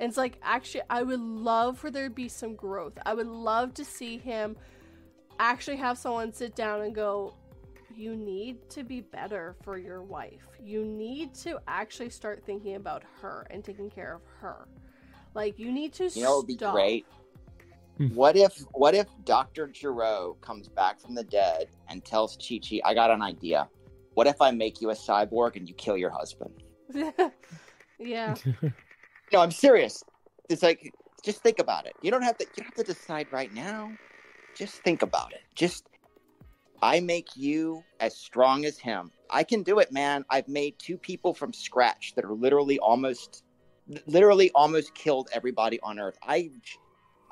And it's like, actually, I would love for there to be some growth. I would love to see him actually have someone sit down and go, You need to be better for your wife. You need to actually start thinking about her and taking care of her. Like, you need to
You know, it would be great.
Hmm.
What if what if Doctor Gero comes back from the dead and tells Chi Chi, "I got an idea. What if I make you a cyborg and you kill your husband?"
yeah.
No, I'm serious. It's like just think about it. You don't have to. You don't have to decide right now. Just think about it. Just I make you as strong as him. I can do it, man. I've made two people from scratch that are literally almost, literally almost killed everybody on Earth. I,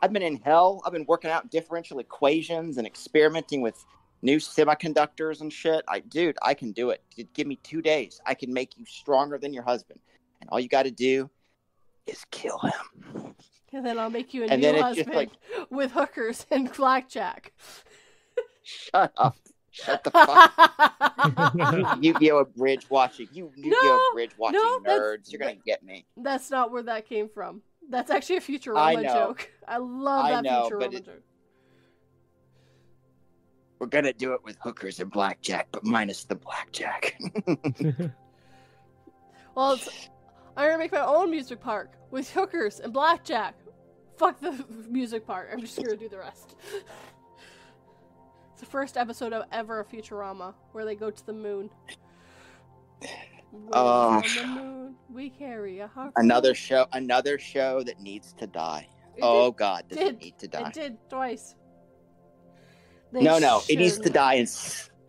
I've been in hell. I've been working out differential equations and experimenting with new semiconductors and shit. I, dude, I can do it. Give me two days. I can make you stronger than your husband, and all you got to do is kill him.
And then I'll make you a
And
new
then it's just
husband with hookers and blackjack.
Shut up. Shut the fuck You Yu-Gi-Oh! bridge watching. You Yu-Gi-Oh! Bridge watching
no,
nerds. You're gonna get me.
That's not where that came from. That's actually a
I
Futurama
know.
joke. I love
I
that
know, but
Futurama
it-
joke.
We're gonna do it with hookers and blackjack, but minus the blackjack.
Well, it's, I'm gonna make my own music park with hookers and blackjack. Fuck the music part. I'm just gonna do the rest. It's the first episode of ever of Futurama where they go to the moon. We're
um,
on the moon, we carry a harpoon.
another show, another show that needs to die.
It
oh God, does
did.
it need to die?
it did twice. They
No, no, it needs to die and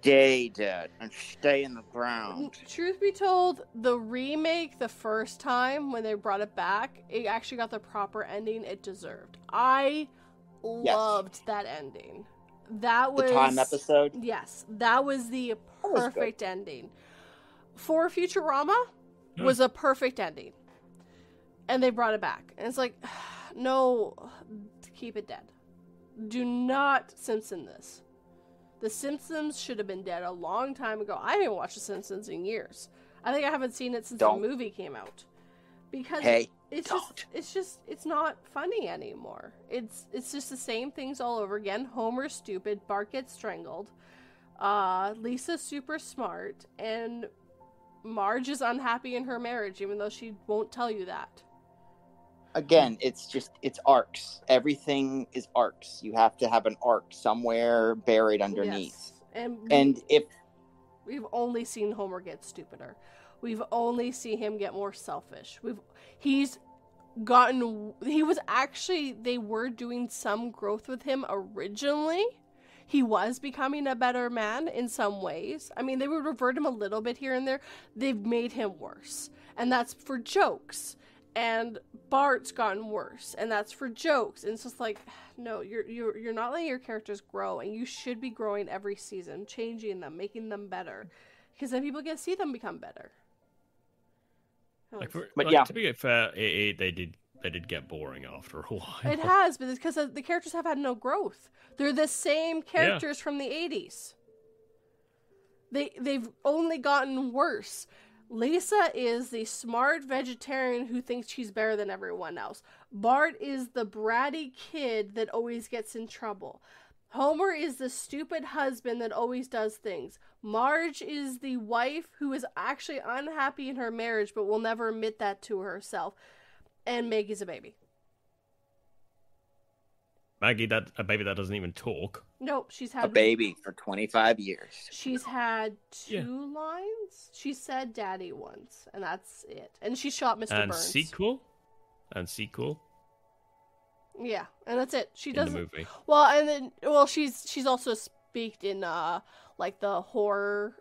stay dead and stay in the ground.
Truth be told, the remake the first time when they brought it back, it actually got the proper ending it deserved. I
Yes.
loved that ending. That
The
was
time episode.
Yes, that was the
That was
perfect ending. For Futurama
Yeah.
was a perfect ending. And they brought it back. And it's like, no, keep it dead. Do not Simpson this. The Simpsons should have been dead a long time ago. I haven't watched The Simpsons in years. I think I haven't seen it since
Don't.
the movie came out. Because
Hey,
it's
don't.
just it's just it's not funny anymore. It's it's just the same things all over again. Homer's stupid, Bart gets strangled. Uh Lisa's super smart and Marge is unhappy in her marriage even though she won't tell you that.
Again, it's just it's arcs. Everything is arcs. You have to have an arc somewhere buried underneath.
Yes. And
And if
we've only seen Homer get stupider. We've only seen him get more selfish. We've he's gotten he was actually they were doing some growth with him originally. He was becoming a better man in some ways. I mean, they would revert him a little bit here and there. They've made him worse. And that's for jokes. And Bart's gotten worse, and that's for jokes. And it's just like, no, you're you're you're not letting your characters grow, and you should be growing every season, changing them, making them better, because then people get to see them become better.
Like, for,
But
like,
yeah.
to be fair, it, it, they did they did get boring after a while.
It has, but it's because the characters have had no growth. They're the same characters from the '80s. They they've only gotten worse. Lisa is the smart vegetarian who thinks she's better than everyone else. Bart is the bratty kid that always gets in trouble. Homer is the stupid husband that always does things. Marge is the wife who is actually unhappy in her marriage but will never admit that to herself. And Maggie's a baby.
Maggie, that a baby that doesn't even talk.
Nope, she's had A
baby for 25 years.
She's had two
Yeah.
lines. She said "daddy" once, and that's it. And she shot Mr.
and
Burns.
sequel, and sequel
Yeah, and that's it. She
in the
doesn't.
movie.
Well, and then well, she's she's also speaked in uh like the horror,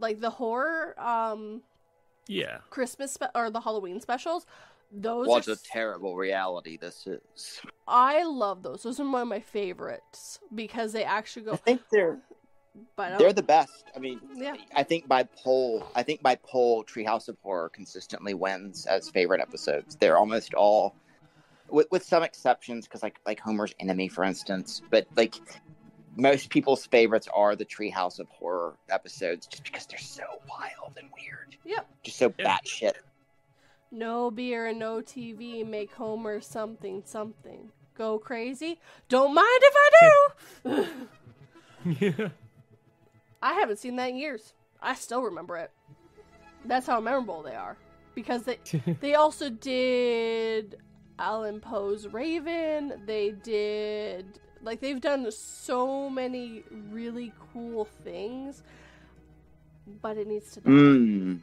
like the horror um
Yeah,
Christmas spe- or the Halloween specials. Those
What
are
a
s-
terrible reality this is.
I love those. Those are one of my favorites because they actually go.
I think they're
But um,
they're the best. I mean,
yeah,
I think by poll, I think by poll, Treehouse of Horror consistently wins as favorite episodes. They're almost all, with with some exceptions, because like like Homer's Enemy, for instance. But like most people's favorites are the Treehouse of Horror episodes, just because they're so wild and weird,
yep.
just so
Yeah.
batshit.
No beer and no TV make Homer something something. Go crazy? Don't mind if I do.
yeah.
I haven't seen that in years. I still remember it. That's how memorable they are. Because they they also did Alan Poe's Raven. They did like they've done so many really cool things. But it needs to die. It needs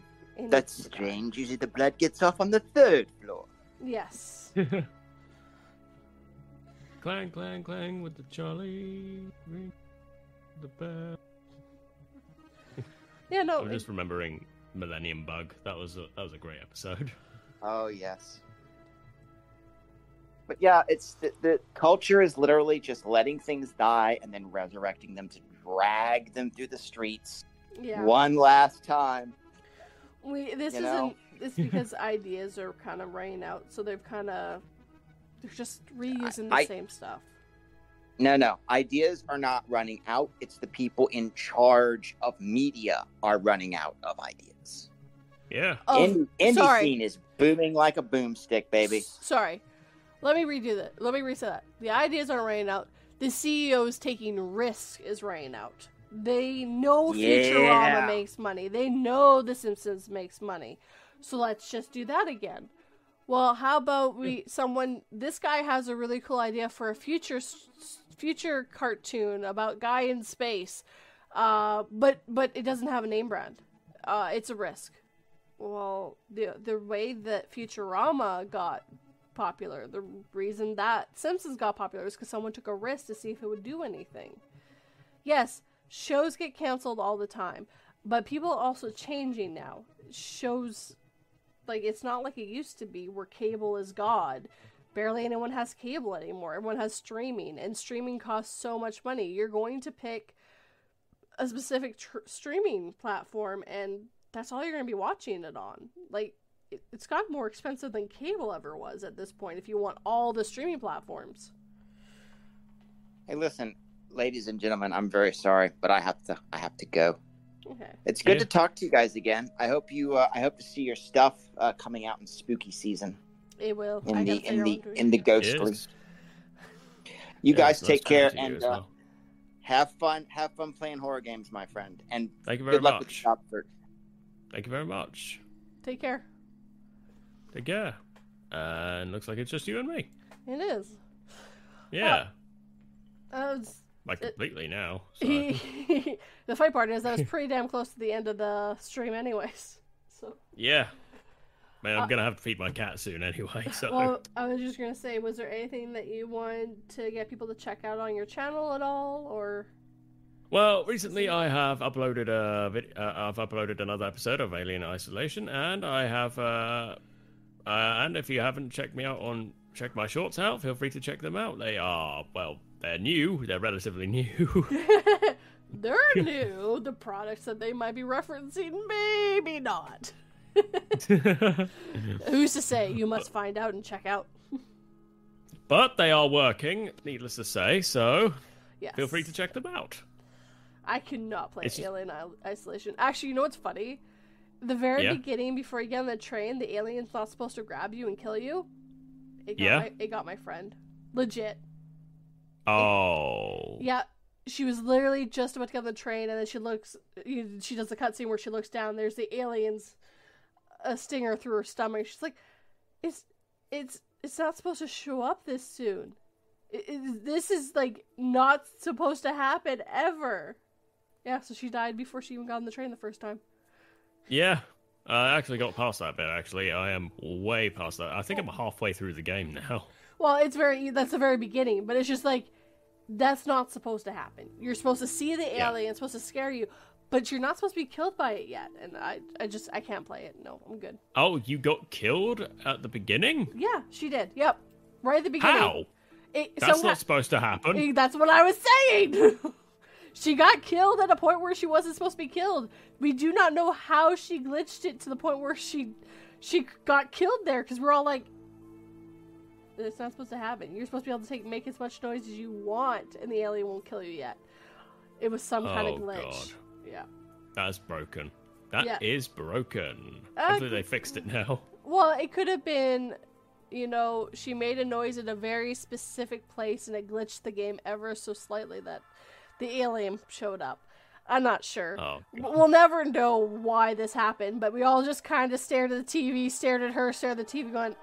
that's
to die.
strange. Usually the blood gets off on the third floor.
Yes.
clang, clang, clang with the Charlie. Ring the bell.
Yeah, no.
I'm
it-
just remembering Millennium Bug. That was a, that was a great episode.
Oh yes. But yeah, it's the, the culture is literally just letting things die and then resurrecting them to drag them through the streets
yeah.
one last time.
We this
you
isn't
know?
it's because ideas are kind of running out, so they've kind of they're just reusing the
I-
same stuff.
No, no, ideas are not running out. It's the people in charge of media are running out of ideas.
Yeah.
Oh,
indie indie
sorry.
scene is booming like a boomstick, baby.
Sorry. Let me redo that. Let me reset that. The ideas aren't running out. The CEOs taking risk is running out. They know Futurama
Yeah.
makes money. They know The Simpsons makes money. So let's just do that again. Well, how about we someone this guy has a really cool idea for a future future cartoon about guy in space. Uh but but it doesn't have a name brand. Uh it's a risk. Well, the the way that Futurama got popular, the reason that Simpsons got popular is because someone took a risk to see if it would do anything. Yes, shows get canceled all the time, but people are also changing now. Shows, like, it's not like it used to be where cable is God. Barely anyone has cable anymore. Everyone has streaming, and streaming costs so much money. You're going to pick a specific tr- streaming platform, and that's all you're going to be watching it on. Like, it, it's gotten more expensive than cable ever was at this point if you want all the streaming platforms.
Hey, listen, ladies and gentlemen, I'm very sorry, but I have to. I have to go.
Okay.
It's good
Yeah.
to talk to you guys again. I hope you. Uh, I hope to see your stuff uh, coming out in spooky season
It will.
in
I
the in the
out what to
in the ghostly.
Yes.
You
Yeah,
guys
it's
take care and
as
uh, have fun. Have fun playing horror games, my friend. And
Thank you very
good luck with the
much.
job search.
Thank you very much.
Take care.
Take care. And looks like it's just you and me.
It is.
Yeah.
Uh, it's-
like
it-
completely now. So.
the funny part is that was pretty damn close to the end of the stream, anyways. So,
yeah. Man, I'm
Uh,
gonna have to feed my cat soon anyway. So.
well, I was just gonna say, was there anything that you wanted to get people to check out on your channel at all, or?
Well, recently I have uploaded a vid- uh, I've uploaded another episode of Alien Isolation, and I have uh, uh, and if you haven't checked me out on check my shorts out, feel free to check them out. They are well, they're new, they're relatively new.
They're new. The products that they might be referencing, maybe not. Who's to say? You must find out and check out.
but they are working, needless to say, so
Yes.
feel free to check them out.
I cannot play
It's
Alien Isolation. Actually, you know what's funny? The very
Yeah.
beginning, before you get on the train, the alien's not supposed to grab you and kill you. It got
Yeah?
My, it got my friend. Legit.
Oh.
Yeah. She was literally just about to get on the train, and then she looks. She does the cutscene where she looks down. There's the alien's uh, a stinger through her stomach. She's like, "It's, it's, it's not supposed to show up this soon. It, it- this is like not supposed to happen ever." Yeah, so she died before she even got on the train the first time.
Yeah. I actually got past that bit, actually. I am way past that. I think I'm halfway through the game now.
Well, it's very that's the very beginning, but it's just like that's not supposed to happen. You're supposed to see the
Yeah.
alien, it's supposed to scare you, but you're not supposed to be killed by it yet. And I, I just I can't play it. No, I'm good.
Oh, you got killed at the beginning?
Yeah, she did. Yep, right at the beginning.
How?
It,
That's
somehow-
not supposed to happen.
Eh, That's what I was saying. she got killed at a point where she wasn't supposed to be killed. We do not know how she glitched it to the point where she she got killed there because we're all like, it's not supposed to happen. You're supposed to be able to take make as much noise as you want, and the alien won't kill you yet. It was some kind of
Oh,
glitch.
God.
Yeah.
That's broken. That is
Yeah.
broken.
Uh,
Hopefully they fixed it now.
Well, it could have been, you know, she made a noise in a very specific place and it glitched the game ever so slightly that the alien showed up. I'm not sure.
Oh,
We'll never know why this happened, but we all just kind of stared at the TV, stared at her, stared at the TV, going,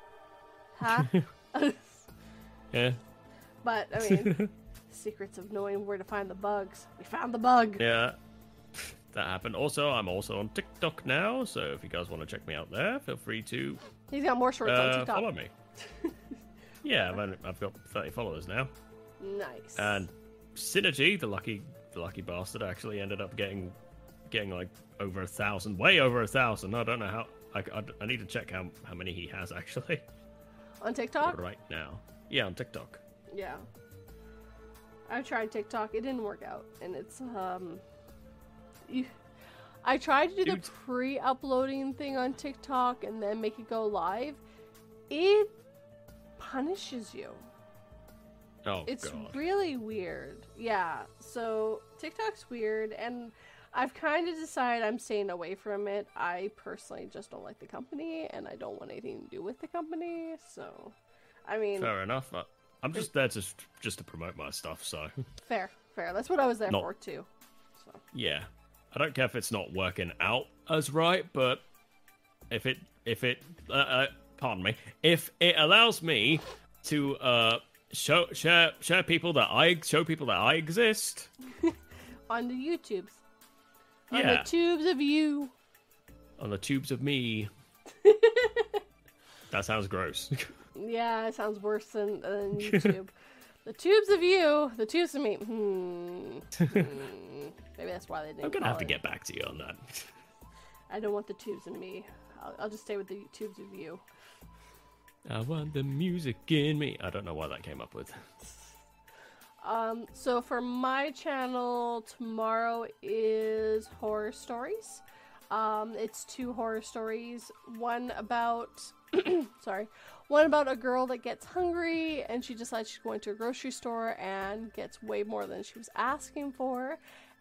huh?
yeah.
but, I mean, secrets of knowing where to find the bugs. We found the bug.
Yeah. That happened. Also, I'm also on TikTok now, so if you guys want to check me out there, feel free to
He's got more shorts on
uh,
TikTok.
follow me. yeah, I've, only- I've got 30 followers now.
Nice.
And Synergy, the lucky the lucky bastard, actually ended up getting getting like over a thousand, way over a thousand. I don't know how. I, I, I need to check how how many he has actually
on TikTok?
right now. Yeah, on TikTok.
Yeah. I tried TikTok. It didn't work out, and it's um. You, I tried to do the pre-uploading thing on TikTok and then make it go live. It punishes you.
Oh
It's
god.
really weird. Yeah. So TikTok's weird, and I've kind of decided I'm staying away from it. I personally just don't like the company, and I don't want anything to do with the company. So, I mean,
Fair enough. I, I'm just there to just to promote my stuff. So
fair, fair. That's what I was there
Not-
for too. So.
yeah, I don't care if it's not working out as right, but if it if it uh, uh, pardon me, if it allows me to uh show share share people that I show people that I exist.
on the YouTubes. On
Yeah.
the tubes of you.
on the tubes of me. that sounds gross.
Yeah, it sounds worse than, than YouTube. the tubes of you, the tubes of me. Hmm. hmm. Maybe that's why they didn't.
I'm gonna have to get back to you on that.
I don't want the tubes of me. I'll, I'll just stay with the tubes of you.
I want the music in me. I don't know why that came up with.
Um, so for my channel, tomorrow is horror stories. Um, it's two horror stories. One about, sorry, one about a girl that gets hungry and she decides she's going to a grocery store and gets way more than she was asking for.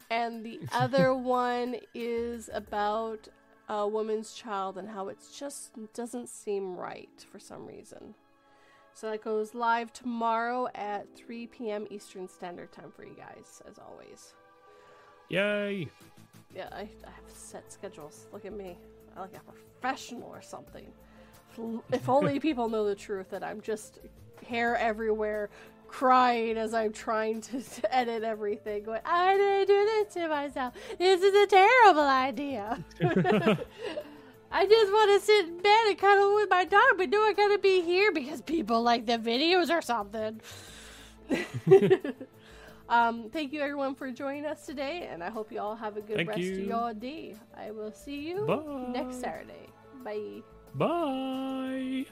And the other one is about a woman's child and how it just doesn't seem right for some reason. So that goes live tomorrow at 3 p.m. Eastern Standard Time for you guys, as always.
Yay!
Yeah, I, I have set schedules. Look at me. I like a professional or something. If- only people know the truth that I'm just hair everywhere, crying as I'm trying to, to edit everything, going, I didn't do this to myself. This is a terrible idea. I just want to sit in bed and cuddle with my dog, but no, I gotta be here because people like the videos or something. um, thank you everyone for joining us today, and I hope you all have a good
Thank
rest
you.
of your day. I will see you
Bye.
next Saturday. Bye.
Bye!